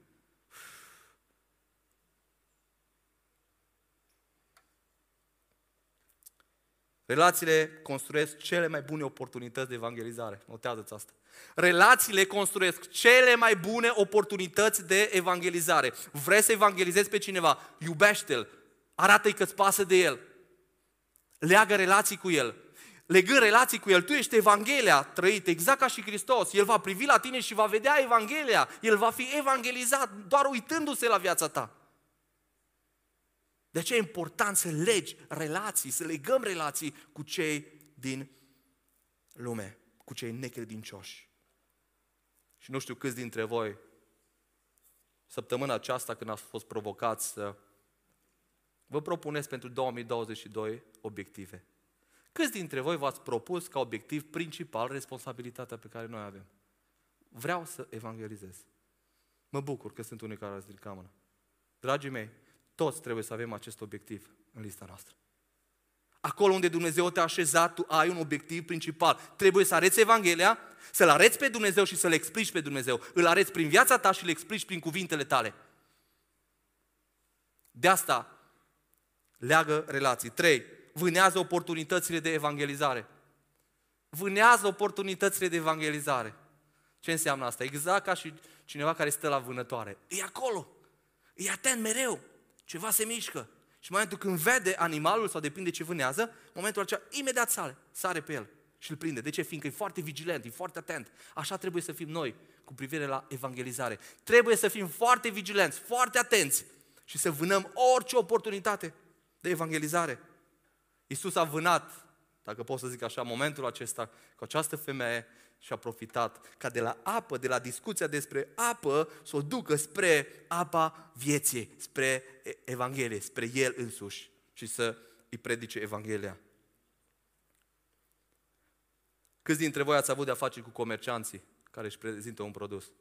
Relațiile construiesc cele mai bune oportunități de evangelizare. Notează-ți asta. Relațiile construiesc cele mai bune oportunități de evangelizare. Vrei să evangelizezi pe cineva? Iubește-l. Arată-i că-ți pasă de el. Leagă relații cu el. Legând relații cu el, tu ești Evanghelia trăit, exact ca și Hristos. El va privi la tine și va vedea Evanghelia. El va fi evangelizat doar uitându-se la viața ta. De aceea e important să legi relații, să legăm relații cu cei din lume, cu cei necredincioși. Și nu știu câți dintre voi, săptămâna aceasta când ați fost provocați să vă propuneți pentru 2022 obiective. Câți dintre voi v-ați propus ca obiectiv principal responsabilitatea pe care noi avem? Vreau să evangelizez. Mă bucur că sunt unii care ați ridicat mână. Dragii mei, toți trebuie să avem acest obiectiv în lista noastră. Acolo unde Dumnezeu te-a așezat, tu ai un obiectiv principal. Trebuie să arăți Evanghelia, să-L arăți pe Dumnezeu și să-L explici pe Dumnezeu. Îl arăți prin viața ta și îl explici prin cuvintele tale. De asta leagă relații. Trei, vânează oportunitățile de evangelizare. Vânează oportunitățile de evangelizare. Ce înseamnă asta? Exact ca și cineva care stă la vânătoare. E acolo. E atent mereu. Ceva se mișcă. Și în momentul când vede animalul sau depinde ce vânează, în momentul acela imediat sare, sare pe el și îl prinde. De ce? Fiindcă e foarte vigilent, e foarte atent. Așa trebuie să fim noi cu privire la evangelizare. Trebuie să fim foarte vigilenți, foarte atenți și să vânăm orice oportunitate de evangelizare. Iisus a vânat, dacă pot să zic așa, momentul acesta cu această femeie și a profitat ca de la apă, de la discuția despre apă, să o ducă spre apa vieții, spre Evanghelie, spre El însuși și să îi predice Evanghelia. Câți dintre voi ați avut de-a face cu comercianții care își prezintă un produs?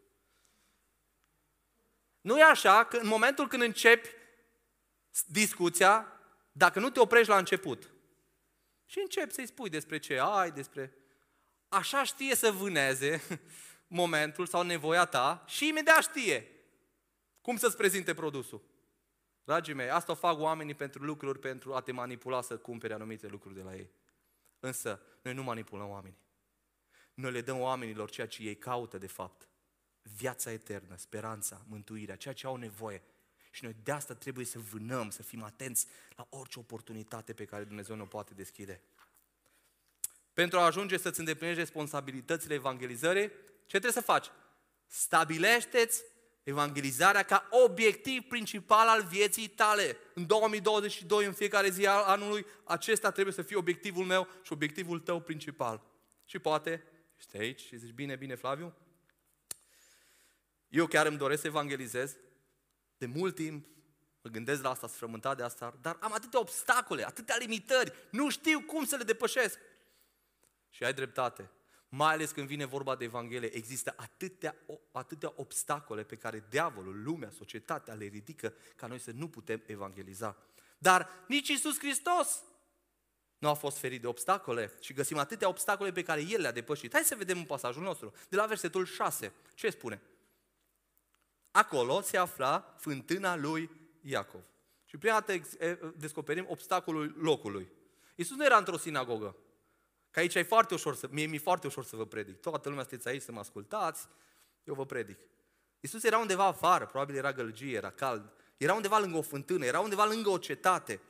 Nu e așa că în momentul când începi discuția, dacă nu te oprești la început și începi să-i spui despre ce ai, despre... Așa știe să vâneze, *laughs* momentul sau nevoia ta și imediat știe cum să-ți prezinte produsul. Dragii mei, asta o fac oamenii pentru lucruri, pentru a te manipula să cumpere anumite lucruri de la ei. Însă, noi nu manipulăm oamenii. Noi le dăm oamenilor ceea ce ei caută, de fapt. Viața eternă, speranța, mântuirea, ceea ce au nevoie. Și noi de asta trebuie să vânăm, să fim atenți la orice oportunitate pe care Dumnezeu ne poate deschide. Pentru a ajunge să-ți îndeplinești responsabilitățile evangelizării, ce trebuie să faci? Stabilește-ți evangelizarea ca obiectiv principal al vieții tale. În 2022, în fiecare zi al anului, acesta trebuie să fie obiectivul meu și obiectivul tău principal. Și poate, ești aici și zici, bine, bine, Flaviu, eu chiar îmi doresc să evangelizez, de mult timp mă gândesc la asta, sfrământat de asta, dar am atâtea obstacole, atâtea limitări, nu știu cum să le depășesc. Și ai dreptate. Mai ales când vine vorba de Evanghelie, există atâtea, atâtea obstacole pe care diavolul, lumea, societatea le ridică ca noi să nu putem evangeliza. Dar nici Isus Hristos nu a fost ferit de obstacole și găsim atâtea obstacole pe care El le-a depășit. Hai să vedem un pasajul nostru, de la versetul 6. Ce spune? Acolo se afla fântâna lui Iacov. Și prima dată descoperim obstacolul locului. Isus nu era într-o sinagogă. Că aici e foarte ușor să, mie mi-e foarte ușor să vă predic. Toată lumea sunteți aici să mă ascultați, eu vă predic. Iisus era undeva afară, probabil era gălgie, era cald. Era undeva lângă o fântână, era undeva lângă o cetate.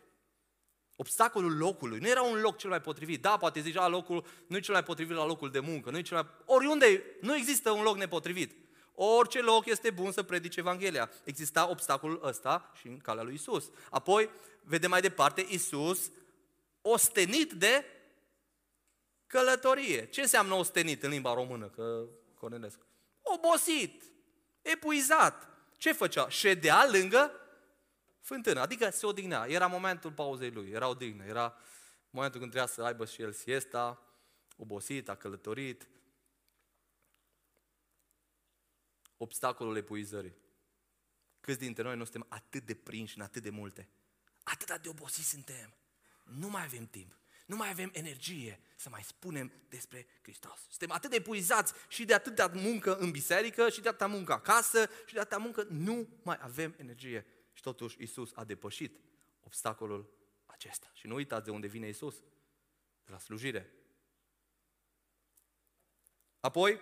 Obstacolul locului. Nu era un loc cel mai potrivit. Da, poate zici, a, locul nu e cel mai potrivit la locul de muncă. Nu e cel mai... Oriunde nu există un loc nepotrivit. Orice loc este bun să predice Evanghelia. Exista obstacolul ăsta și în calea lui Isus. Apoi, vedem mai departe, Isus, ostenit de Călătorie. Ce înseamnă ostenit în limba română? Că Cornelescu. Obosit, epuizat. Ce făcea? Ședea lângă fântână, adică se odihnea. Era momentul pauzei lui, era odihnă, era momentul când trebuia să aibă și el siesta, obosit, a călătorit. Obstacolul epuizării. Câți dintre noi nu suntem atât de prinși în atât de multe? Atât de obosiți suntem. Nu mai avem timp. Nu mai avem energie să mai spunem despre Hristos. Suntem atât de epuizați și de atâta muncă în biserică și de atâta muncă acasă și de atâta muncă, nu mai avem energie. Și totuși Isus a depășit obstacolul acesta. Și nu uitați de unde vine Isus, de la slujire. Apoi,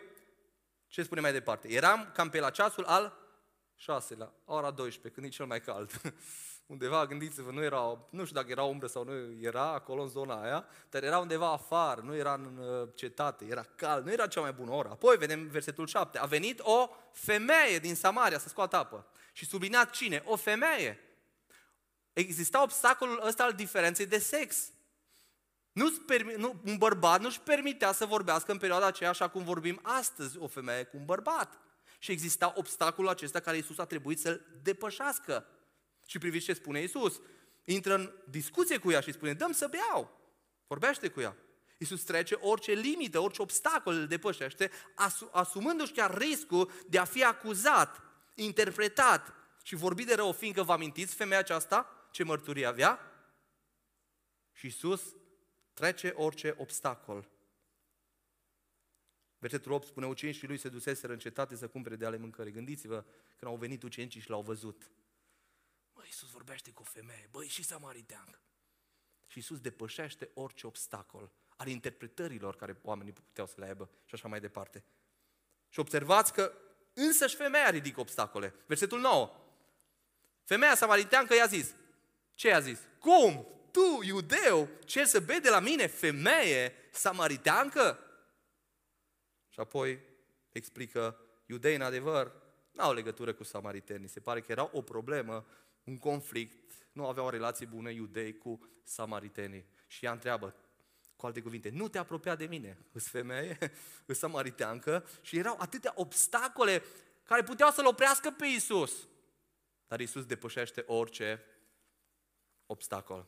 ce spune mai departe? Eram cam pe la ceasul al șaselea, ora 12, când e cel mai cald. *laughs* undeva, gândiți-vă, nu era, nu știu dacă era umbră sau nu era acolo în zona aia, dar era undeva afară, nu era în uh, cetate, era cald, nu era cea mai bună oră. Apoi vedem versetul 7, a venit o femeie din Samaria să scoată apă. Și subliniat cine? O femeie. Exista obstacolul ăsta al diferenței de sex. nu nu, un bărbat nu-și permitea să vorbească în perioada aceea așa cum vorbim astăzi, o femeie cu un bărbat. Și exista obstacolul acesta care Iisus a trebuit să-l depășească. Și priviți ce spune Isus. Intră în discuție cu ea și spune, dăm să beau. Vorbește cu ea. Iisus trece orice limită, orice obstacol îl depășește, asumându-și chiar riscul de a fi acuzat, interpretat și vorbit de rău, fiindcă vă amintiți femeia aceasta, ce mărturie avea? Și Iisus trece orice obstacol. Versetul 8 spune, ucenicii lui se duseseră în cetate să cumpere de ale mâncării. Gândiți-vă când au venit ucenicii și l-au văzut. Bă, Iisus vorbește cu o femeie, băi, și samariteancă. Și Iisus depășește orice obstacol al interpretărilor care oamenii puteau să le aibă și așa mai departe. Și observați că însăși femeia ridică obstacole. Versetul 9. Femeia samariteancă i-a zis, ce i-a zis? Cum? Tu, iudeu, cer să bei de la mine, femeie samariteancă? Și apoi explică, iudei în adevăr n-au legătură cu samaritenii. Se pare că era o problemă un conflict, nu aveau o relație bună iudei cu samaritenii. Și ea întreabă, cu alte cuvinte, nu te apropia de mine, îs femeie, *laughs* îs samariteancă și erau atâtea obstacole care puteau să-L oprească pe Isus. Dar Isus depășește orice obstacol.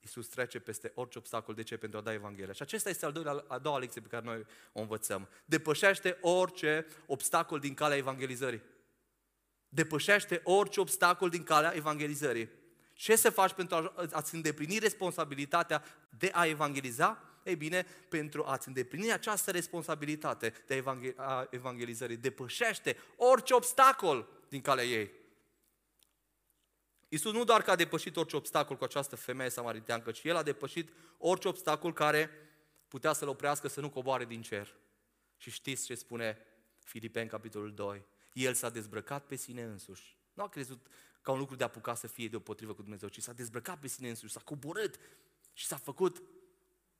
Isus trece peste orice obstacol. De ce? Pentru a da Evanghelia. Și acesta este al doilea, a doua lecție pe care noi o învățăm. Depășește orice obstacol din calea evangelizării depășește orice obstacol din calea evangelizării. Ce să faci pentru a-ți îndeplini responsabilitatea de a evangeliza? Ei bine, pentru a-ți îndeplini această responsabilitate de a evangelizării, depășește orice obstacol din calea ei. Iisus nu doar că a depășit orice obstacol cu această femeie samariteancă, ci El a depășit orice obstacol care putea să-L oprească să nu coboare din cer. Și știți ce spune Filipeni, capitolul 2? El s-a dezbrăcat pe sine însuși. Nu a crezut ca un lucru de apucat să fie deopotrivă cu Dumnezeu, ci s-a dezbrăcat pe sine însuși, s-a coborât și s-a făcut,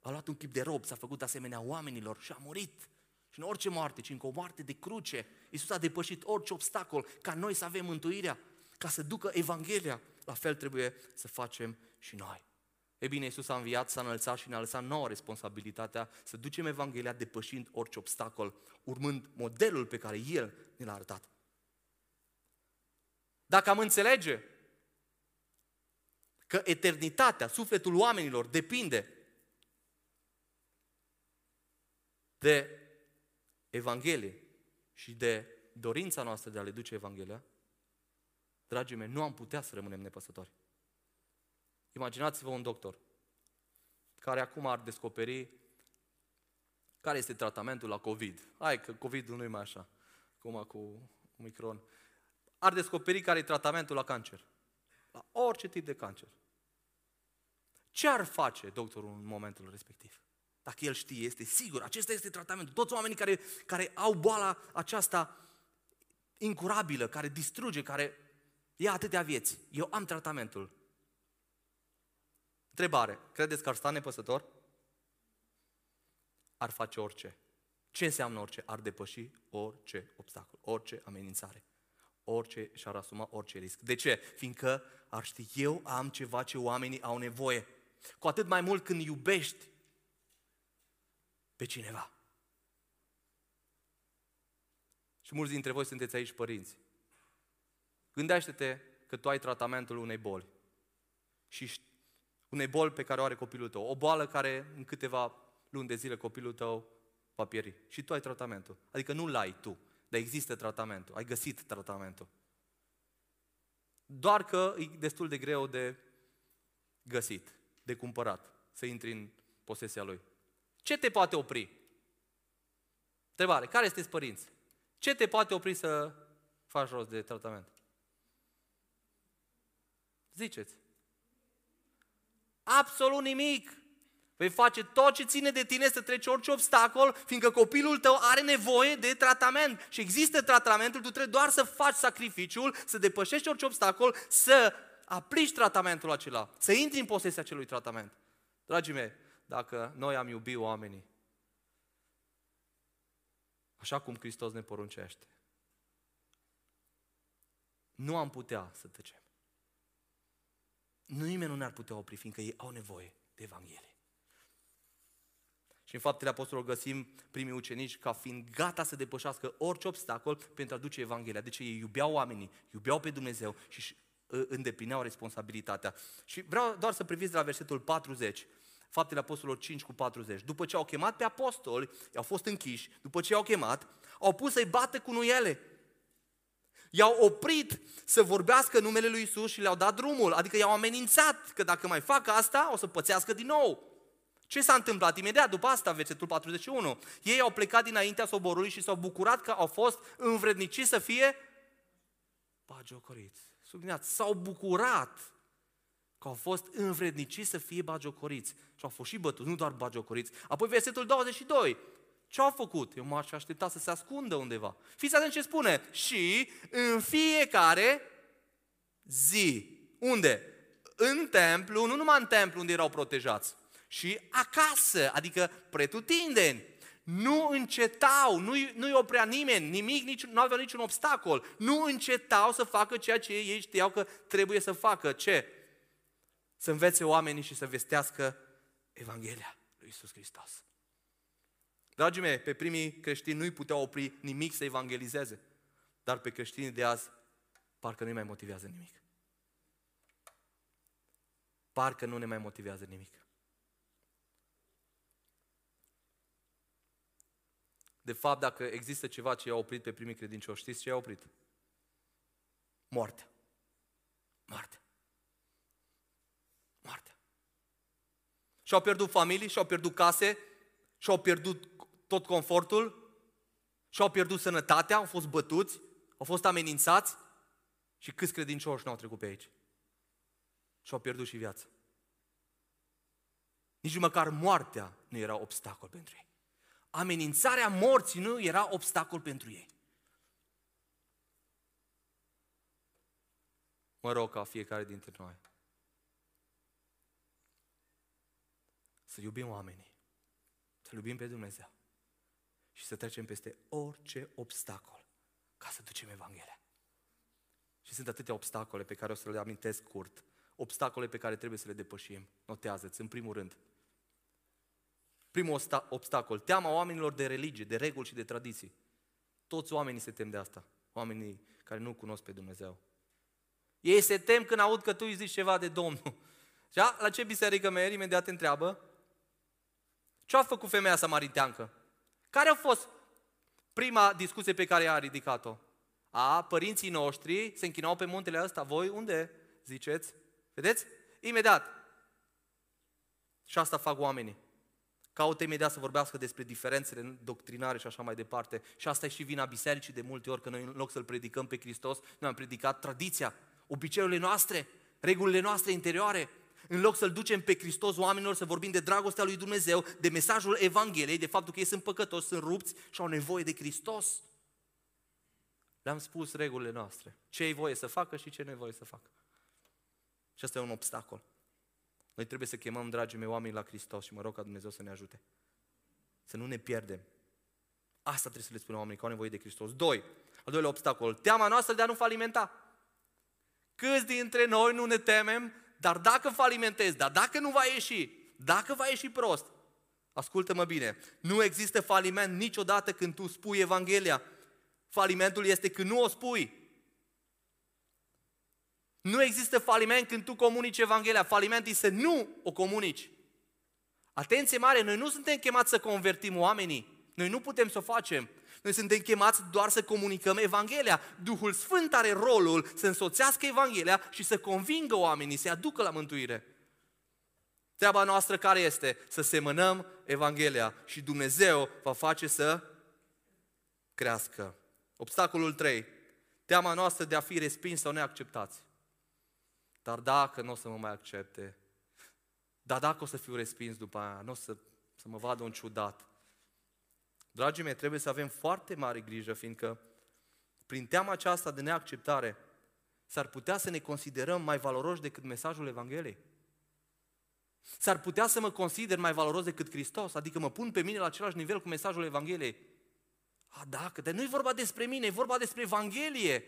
a luat un chip de rob, s-a făcut asemenea oamenilor și a murit. Și în orice moarte, ci încă o moarte de cruce, Iisus a depășit orice obstacol ca noi să avem mântuirea, ca să ducă Evanghelia. La fel trebuie să facem și noi. E bine, Iisus a înviat, s-a înălțat și ne-a lăsat nouă responsabilitatea să ducem Evanghelia depășind orice obstacol, urmând modelul pe care El ne l-a arătat. Dacă am înțelege că eternitatea, sufletul oamenilor depinde de Evanghelie și de dorința noastră de a le duce Evanghelia, dragii mei, nu am putea să rămânem nepăsători. Imaginați-vă un doctor care acum ar descoperi care este tratamentul la COVID. Hai că COVID-ul nu e mai așa, cum cu Omicron. Ar descoperi care e tratamentul la cancer. La orice tip de cancer. Ce ar face doctorul în momentul respectiv? Dacă el știe, este sigur, acesta este tratamentul. Toți oamenii care, care au boala aceasta incurabilă, care distruge, care ia atâtea vieți. Eu am tratamentul. Întrebare, credeți că ar sta nepăsător? Ar face orice. Ce înseamnă orice? Ar depăși orice obstacol, orice amenințare, orice și-ar asuma orice risc. De ce? Fiindcă ar ști, eu am ceva ce oamenii au nevoie. Cu atât mai mult când iubești pe cineva. Și mulți dintre voi sunteți aici părinți. Gândește-te că tu ai tratamentul unei boli și unei boli pe care o are copilul tău. O boală care în câteva luni de zile copilul tău va pieri. Și tu ai tratamentul. Adică nu-l ai tu, dar există tratamentul. Ai găsit tratamentul. Doar că e destul de greu de găsit, de cumpărat, să intri în posesia lui. Ce te poate opri? Întrebare, care sunteți părinți? Ce te poate opri să faci rost de tratament? Ziceți. Absolut nimic. Vei face tot ce ține de tine să treci orice obstacol, fiindcă copilul tău are nevoie de tratament. Și există tratamentul, tu trebuie doar să faci sacrificiul, să depășești orice obstacol, să aplici tratamentul acela, să intri în posesia acelui tratament. Dragii mei, dacă noi am iubit oamenii, așa cum Hristos ne poruncește, nu am putea să tăcem. Nimeni nu ne-ar putea opri, fiindcă ei au nevoie de Evanghelie. Și în faptele apostolilor găsim primii ucenici ca fiind gata să depășească orice obstacol pentru a duce Evanghelia. Deci ei iubeau oamenii, iubeau pe Dumnezeu și îndeplineau responsabilitatea. Și vreau doar să priviți de la versetul 40, faptele apostolilor 5 cu 40. După ce au chemat pe apostoli, au fost închiși, după ce au chemat, au pus să-i bată cu nuiele i-au oprit să vorbească numele lui Isus și le-au dat drumul. Adică i-au amenințat că dacă mai fac asta, o să pățească din nou. Ce s-a întâmplat imediat după asta, versetul 41? Ei au plecat dinaintea soborului și s-au bucurat că au fost învrednici să fie bagiocoriți. Subliniați, s-au bucurat că au fost învrednici să fie bagiocoriți. Și au fost și bătuți, nu doar bagiocoriți. Apoi versetul 22. Ce au făcut? Eu m-aș aștepta să se ascundă undeva. Fiți atent ce spune. Și în fiecare zi. Unde? În templu, nu numai în templu unde erau protejați, și acasă, adică pretutindeni. Nu încetau, nu-i, nu-i oprea nimeni, nimic, nici, nu aveau niciun obstacol. Nu încetau să facă ceea ce ei știau că trebuie să facă. Ce? Să învețe oamenii și să vestească Evanghelia lui Isus Hristos. Dragii mei, pe primii creștini nu-i putea opri nimic să evangelizeze, dar pe creștinii de azi parcă nu-i mai motivează nimic. Parcă nu ne mai motivează nimic. De fapt, dacă există ceva ce i-a oprit pe primii credincioși, știți ce i-a oprit? Moartea. Moartea. Moartea. Și-au pierdut familii, și-au pierdut case, și-au pierdut tot confortul, și-au pierdut sănătatea, au fost bătuți, au fost amenințați și câți credincioși n-au trecut pe aici. Și-au pierdut și viața. Nici măcar moartea nu era obstacol pentru ei. Amenințarea morții nu era obstacol pentru ei. Mă rog ca fiecare dintre noi să iubim oamenii, să iubim pe Dumnezeu și să trecem peste orice obstacol ca să ducem Evanghelia. Și sunt atâtea obstacole pe care o să le amintesc scurt. Obstacole pe care trebuie să le depășim. Notează-ți, în primul rând. Primul obstacol, teama oamenilor de religie, de reguli și de tradiții. Toți oamenii se tem de asta. Oamenii care nu cunosc pe Dumnezeu. Ei se tem când aud că tu îi zici ceva de Domnul. Și la ce biserică mergi? Imediat te întreabă. Ce a făcut femeia samariteancă? Care a fost prima discuție pe care a ridicat-o? A, părinții noștri se închinau pe muntele ăsta. Voi unde ziceți? Vedeți? Imediat. Și asta fac oamenii. Caută imediat să vorbească despre diferențele doctrinare și așa mai departe. Și asta e și vina bisericii de multe ori, că noi în loc să-L predicăm pe Hristos, noi am predicat tradiția, obiceiurile noastre, regulile noastre interioare. În loc să-L ducem pe Hristos oamenilor să vorbim de dragostea lui Dumnezeu, de mesajul Evangheliei, de faptul că ei sunt păcătoși, sunt rupți și au nevoie de Hristos. Le-am spus regulile noastre. Ce e voie să facă și ce nu e voie să facă. Și asta e un obstacol. Noi trebuie să chemăm, dragii mei, oamenii la Hristos și mă rog ca Dumnezeu să ne ajute. Să nu ne pierdem. Asta trebuie să le spunem oamenii, că au nevoie de Hristos. Doi, al doilea obstacol, teama noastră de a nu falimenta. Câți dintre noi nu ne temem, dar dacă falimentezi, dar dacă nu va ieși, dacă va ieși prost, ascultă-mă bine, nu există faliment niciodată când tu spui Evanghelia. Falimentul este când nu o spui. Nu există faliment când tu comunici Evanghelia. Faliment este nu o comunici. Atenție mare, noi nu suntem chemați să convertim oamenii. Noi nu putem să o facem. Noi suntem chemați doar să comunicăm Evanghelia. Duhul Sfânt are rolul să însoțească Evanghelia și să convingă oamenii, să-i aducă la mântuire. Treaba noastră care este? Să semănăm Evanghelia și Dumnezeu va face să crească. Obstacolul 3. Teama noastră de a fi respins sau neacceptați. Dar dacă nu o să mă mai accepte, dar dacă o să fiu respins după aia, nu o să, să mă vadă un ciudat. Dragii mei, trebuie să avem foarte mare grijă, fiindcă prin teama aceasta de neacceptare s-ar putea să ne considerăm mai valoroși decât mesajul Evangheliei. S-ar putea să mă consider mai valoros decât Hristos, adică mă pun pe mine la același nivel cu mesajul Evangheliei. A, dacă, dar nu e vorba despre mine, e vorba despre Evanghelie.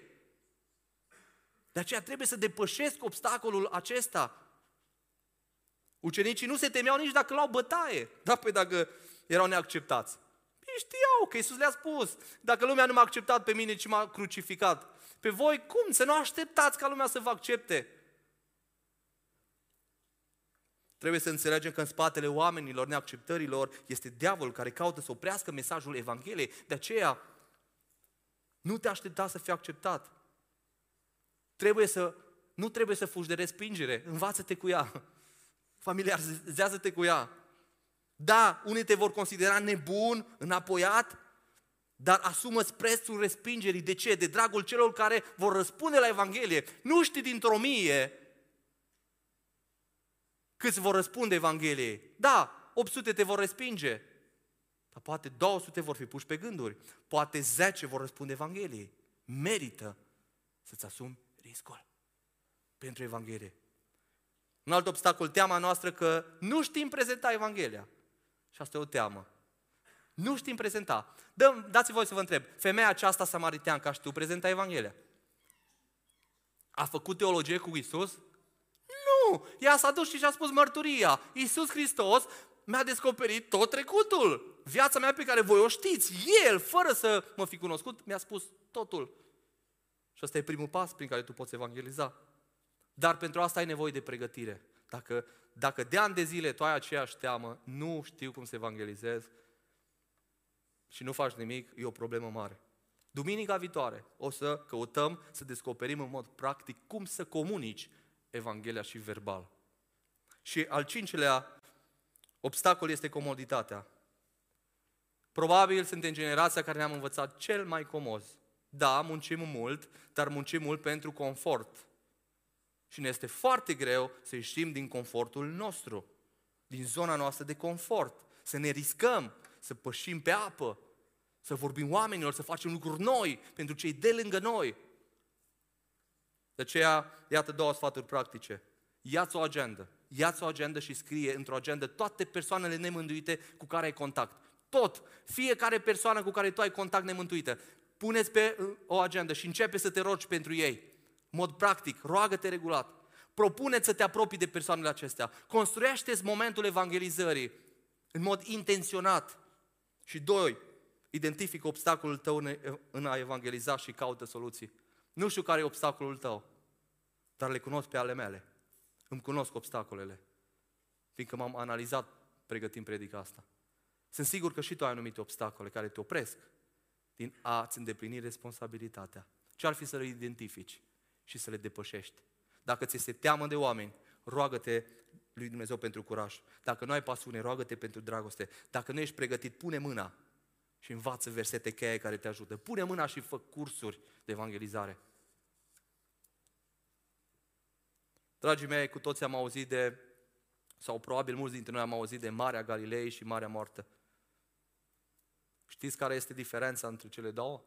De aceea trebuie să depășesc obstacolul acesta. Ucenicii nu se temeau nici dacă luau bătaie, da, pe dacă erau neacceptați. Ei știau că Iisus le-a spus, dacă lumea nu m-a acceptat pe mine, ci m-a crucificat. Pe voi cum? Să nu așteptați ca lumea să vă accepte. Trebuie să înțelegem că în spatele oamenilor, neacceptărilor, este diavolul care caută să oprească mesajul Evangheliei. De aceea, nu te aștepta să fii acceptat. Trebuie să, nu trebuie să fugi de respingere, învață-te cu ea. Familiarizează-te cu ea. Da, unii te vor considera nebun, înapoiat, dar asumă-ți prețul respingerii. De ce? De dragul celor care vor răspunde la Evanghelie. Nu știi dintr-o mie câți vor răspunde Evangheliei. Da, 800 te vor respinge, dar poate 200 vor fi puși pe gânduri. Poate 10 vor răspunde Evangheliei. Merită să-ți asumi riscul pentru Evanghelie. Un alt obstacol, teama noastră că nu știm prezenta Evanghelia. Și asta e o teamă. Nu știm prezenta. Dă, dați voi să vă întreb, femeia aceasta samariteancă a știut prezenta Evanghelia? A făcut teologie cu Isus? Nu! Ea s-a dus și și-a spus mărturia. Iisus Hristos mi-a descoperit tot trecutul. Viața mea pe care voi o știți. El, fără să mă fi cunoscut, mi-a spus totul. Și ăsta e primul pas prin care tu poți evangeliza. Dar pentru asta ai nevoie de pregătire. Dacă, dacă de ani de zile tu ai aceeași teamă, nu știu cum să evangelizez și nu faci nimic, e o problemă mare. Duminica viitoare o să căutăm să descoperim în mod practic cum să comunici Evanghelia și verbal. Și al cincilea Obstacol este comoditatea. Probabil suntem generația care ne-am învățat cel mai comozi. Da, muncim mult, dar muncim mult pentru confort. Și ne este foarte greu să ieșim din confortul nostru, din zona noastră de confort, să ne riscăm, să pășim pe apă, să vorbim oamenilor, să facem lucruri noi pentru cei de lângă noi. De aceea, iată două sfaturi practice. Ia-ți o agendă. Ia-ți o agendă și scrie într-o agendă toate persoanele nemântuite cu care ai contact. Tot. Fiecare persoană cu care tu ai contact nemântuită. Puneți pe uh, o agendă și începe să te rogi pentru ei. Mod practic, roagă-te regulat. Propune să te apropii de persoanele acestea. Construiește-ți momentul evangelizării în mod intenționat. Și doi, identifică obstacolul tău în a evangeliza și caută soluții. Nu știu care e obstacolul tău, dar le cunosc pe ale mele. Îmi cunosc obstacolele, fiindcă m-am analizat pregătind predica asta. Sunt sigur că și tu ai anumite obstacole care te opresc din a-ți îndeplini responsabilitatea. Ce ar fi să le identifici și să le depășești? Dacă ți este teamă de oameni, roagă-te lui Dumnezeu pentru curaj. Dacă nu ai pasiune, roagă-te pentru dragoste. Dacă nu ești pregătit, pune mâna și învață versete cheie care te ajută. Pune mâna și fă cursuri de evangelizare. Dragii mei, cu toți am auzit de, sau probabil mulți dintre noi am auzit de Marea Galilei și Marea Moartă. Știți care este diferența între cele două?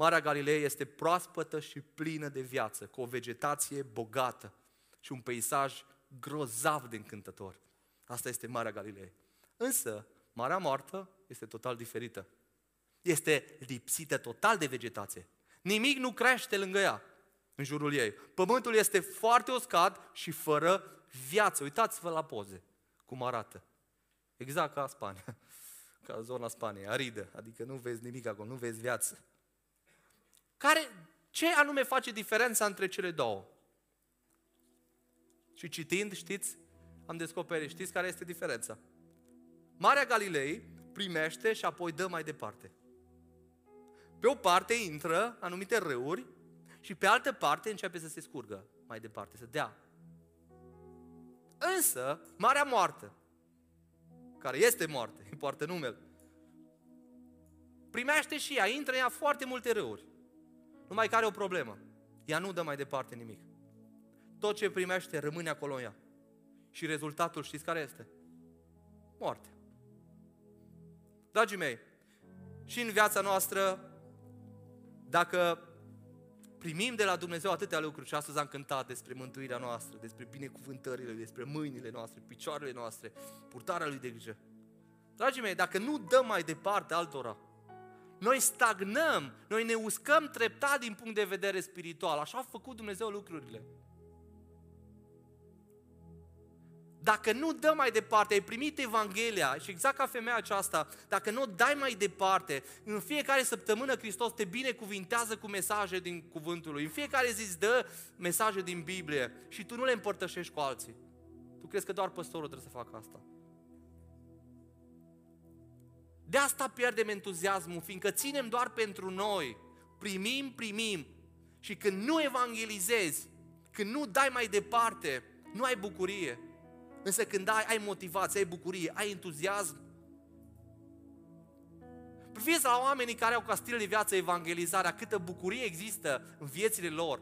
Marea Galilei este proaspătă și plină de viață, cu o vegetație bogată și un peisaj grozav de încântător. Asta este Marea Galilei. Însă, Marea Moartă este total diferită. Este lipsită total de vegetație. Nimic nu crește lângă ea, în jurul ei. Pământul este foarte uscat și fără viață. Uitați-vă la poze, cum arată. Exact ca Spania, *laughs* ca zona Spaniei, aridă, adică nu vezi nimic acolo, nu vezi viață. Care, ce anume face diferența între cele două? Și citind, știți, am descoperit, știți care este diferența? Marea Galilei primește și apoi dă mai departe. Pe o parte intră anumite râuri și pe altă parte începe să se scurgă mai departe, să dea. Însă, Marea Moartă, care este moarte, îi *laughs* poartă numele, primește și ea, intră în ea foarte multe râuri. Numai care o problemă. Ea nu dă mai departe nimic. Tot ce primește rămâne acolo în ea. Și rezultatul știți care este? Moarte. Dragii mei, și în viața noastră, dacă primim de la Dumnezeu atâtea lucruri și astăzi am cântat despre mântuirea noastră, despre binecuvântările, despre mâinile noastre, picioarele noastre, purtarea lui de grijă. Dragii mei, dacă nu dăm mai departe altora, noi stagnăm, noi ne uscăm treptat din punct de vedere spiritual. Așa a făcut Dumnezeu lucrurile. Dacă nu dă mai departe, ai primit Evanghelia și exact ca femeia aceasta, dacă nu o dai mai departe, în fiecare săptămână Hristos te binecuvintează cu mesaje din cuvântul lui. În fiecare zi îți dă mesaje din Biblie și tu nu le împărtășești cu alții. Tu crezi că doar păstorul trebuie să facă asta. De asta pierdem entuziasmul, fiindcă ținem doar pentru noi. Primim, primim. Și când nu evangelizezi, când nu dai mai departe, nu ai bucurie. Însă când ai, ai motivație, ai bucurie, ai entuziasm, Priviți la oamenii care au ca stil de viață evangelizarea, câtă bucurie există în viețile lor.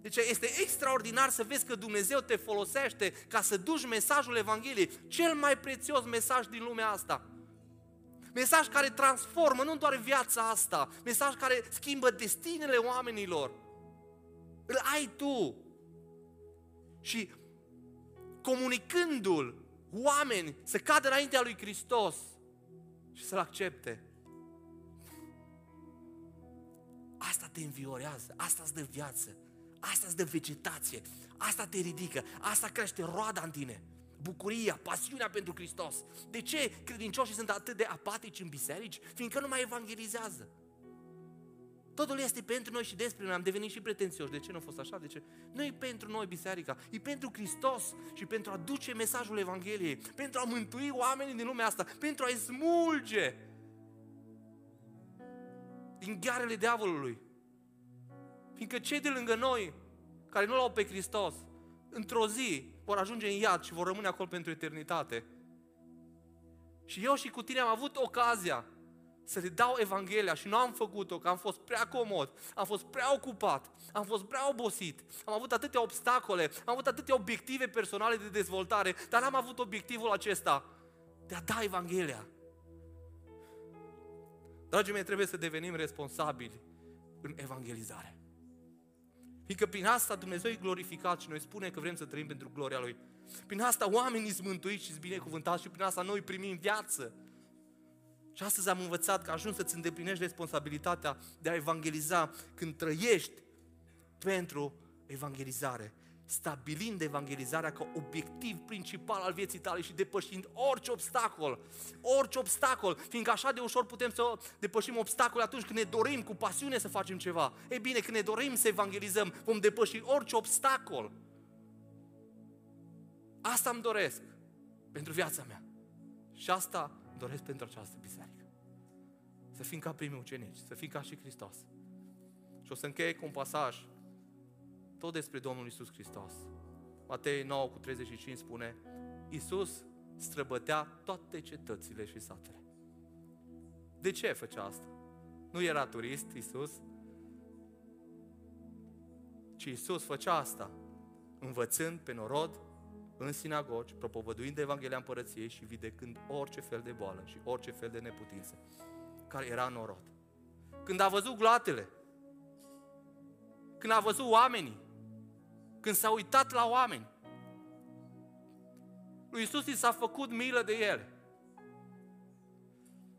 Deci este extraordinar să vezi că Dumnezeu te folosește ca să duci mesajul Evangheliei, cel mai prețios mesaj din lumea asta. Mesaj care transformă nu doar viața asta, mesaj care schimbă destinele oamenilor. Îl ai tu. Și comunicându-l oameni să cadă înaintea lui Hristos și să-l accepte. Asta te înviorează, asta îți dă viață, asta îți dă vegetație, asta te ridică, asta crește roada în tine. Bucuria, pasiunea pentru Hristos. De ce credincioșii sunt atât de apatici în biserici? Fiindcă nu mai evangelizează. Totul este pentru noi și despre noi. Am devenit și pretențioși. De ce nu a fost așa? De ce? Nu e pentru noi biserica, e pentru Hristos și pentru a duce mesajul Evangheliei, pentru a mântui oamenii din lumea asta, pentru a-i smulge din ghearele diavolului. Fiindcă cei de lângă noi, care nu l-au pe Hristos, într-o zi vor ajunge în iad și vor rămâne acolo pentru eternitate. Și eu și cu tine am avut ocazia să le dau Evanghelia și nu am făcut-o, că am fost prea comod, am fost prea ocupat, am fost prea obosit, am avut atâtea obstacole, am avut atâtea obiective personale de dezvoltare, dar n-am avut obiectivul acesta de a da Evanghelia. Dragii mei, trebuie să devenim responsabili în evangelizare. Fiindcă prin asta Dumnezeu e glorificat și noi spunem că vrem să trăim pentru gloria Lui. Prin asta oamenii sunt mântuiți și sunt binecuvântați și prin asta noi primim viață. Și astăzi am învățat că ajungi să-ți îndeplinești responsabilitatea de a evangeliza când trăiești pentru evangelizare stabilind evangelizarea ca obiectiv principal al vieții tale și depășind orice obstacol, orice obstacol, fiindcă așa de ușor putem să depășim obstacole atunci când ne dorim cu pasiune să facem ceva. Ei bine, când ne dorim să evangelizăm, vom depăși orice obstacol. Asta îmi doresc pentru viața mea. Și asta îmi doresc pentru această biserică. Să fim ca primii ucenici, să fim ca și Hristos. Și o să încheie cu un pasaj tot despre Domnul Isus Hristos. Matei 9 cu 35 spune, Isus străbătea toate cetățile și satele. De ce făcea asta? Nu era turist Isus, ci Isus făcea asta, învățând pe norod în sinagogi, propovăduind Evanghelia Împărăției și vindecând orice fel de boală și orice fel de neputință care era în norod. Când a văzut gloatele, când a văzut oamenii, când s-a uitat la oameni, lui Isus i s-a făcut milă de ele.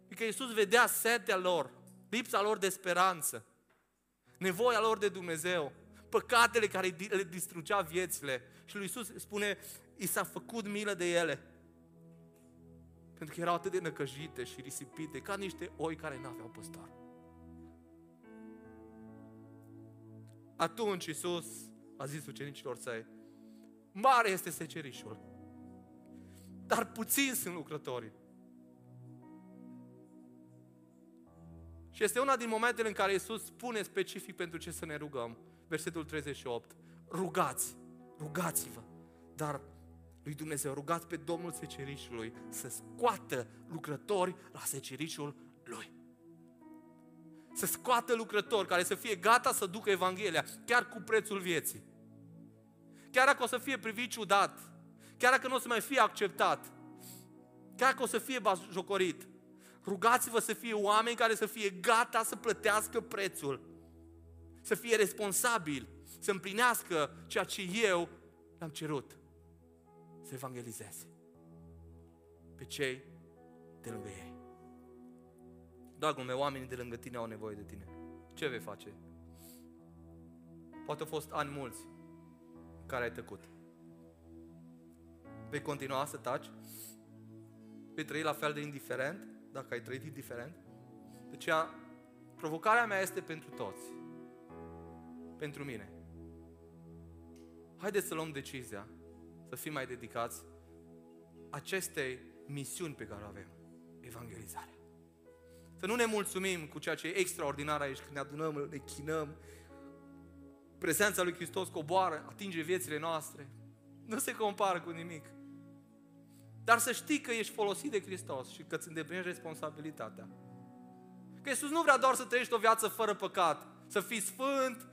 Adică Isus vedea setea lor, lipsa lor de speranță, nevoia lor de Dumnezeu, păcatele care le distrugea viețile. Și lui Isus spune, i s-a făcut milă de ele. Pentru că erau atât de năcăjite și risipite, ca niște oi care n-aveau păstor. Atunci Isus a zis ucenicilor săi, mare este secerișul, dar puțin sunt lucrătorii. Și este una din momentele în care Iisus spune specific pentru ce să ne rugăm. Versetul 38. Rugați, rugați-vă, dar lui Dumnezeu, rugați pe Domnul secerișului să scoată lucrători la secerișul lui. Să scoată lucrători care să fie gata să ducă Evanghelia, chiar cu prețul vieții. Chiar dacă o să fie privit ciudat, chiar dacă nu o să mai fie acceptat, chiar dacă o să fie jocorit, rugați-vă să fie oameni care să fie gata să plătească prețul, să fie responsabili, să împlinească ceea ce eu le-am cerut, să evangelizeze pe cei de lângă ei. Dragul meu, oamenii de lângă tine au nevoie de tine. Ce vei face? Poate au fost ani mulți care ai tăcut. Vei continua să taci? Vei trăi la fel de indiferent, dacă ai trăit indiferent? Deci, provocarea mea este pentru toți. Pentru mine. Haideți să luăm decizia, să fim mai dedicați acestei misiuni pe care o avem, evangelizarea. Să nu ne mulțumim cu ceea ce e extraordinar aici, când ne adunăm, ne chinăm, prezența lui Hristos coboară, atinge viețile noastre. Nu se compară cu nimic. Dar să știi că ești folosit de Hristos și că îți îndeplinești responsabilitatea. Că Iisus nu vrea doar să trăiești o viață fără păcat, să fii sfânt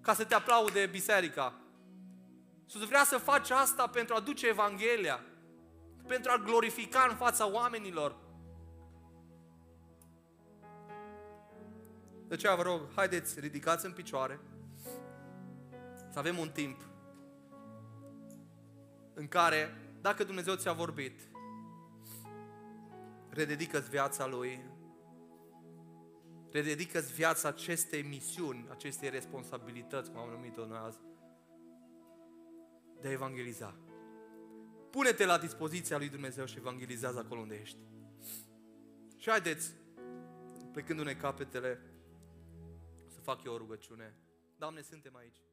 ca să te aplaude biserica. Iisus vrea să faci asta pentru a duce Evanghelia, pentru a glorifica în fața oamenilor. De aceea vă rog, haideți, ridicați în picioare să avem un timp în care, dacă Dumnezeu ți-a vorbit, rededică-ți viața Lui, rededică-ți viața acestei misiuni, acestei responsabilități, cum am numit-o noi azi, de a evangeliza. Pune-te la dispoziția lui Dumnezeu și evangelizează acolo unde ești. Și haideți, plecându-ne capetele, să fac eu o rugăciune. Doamne, suntem aici.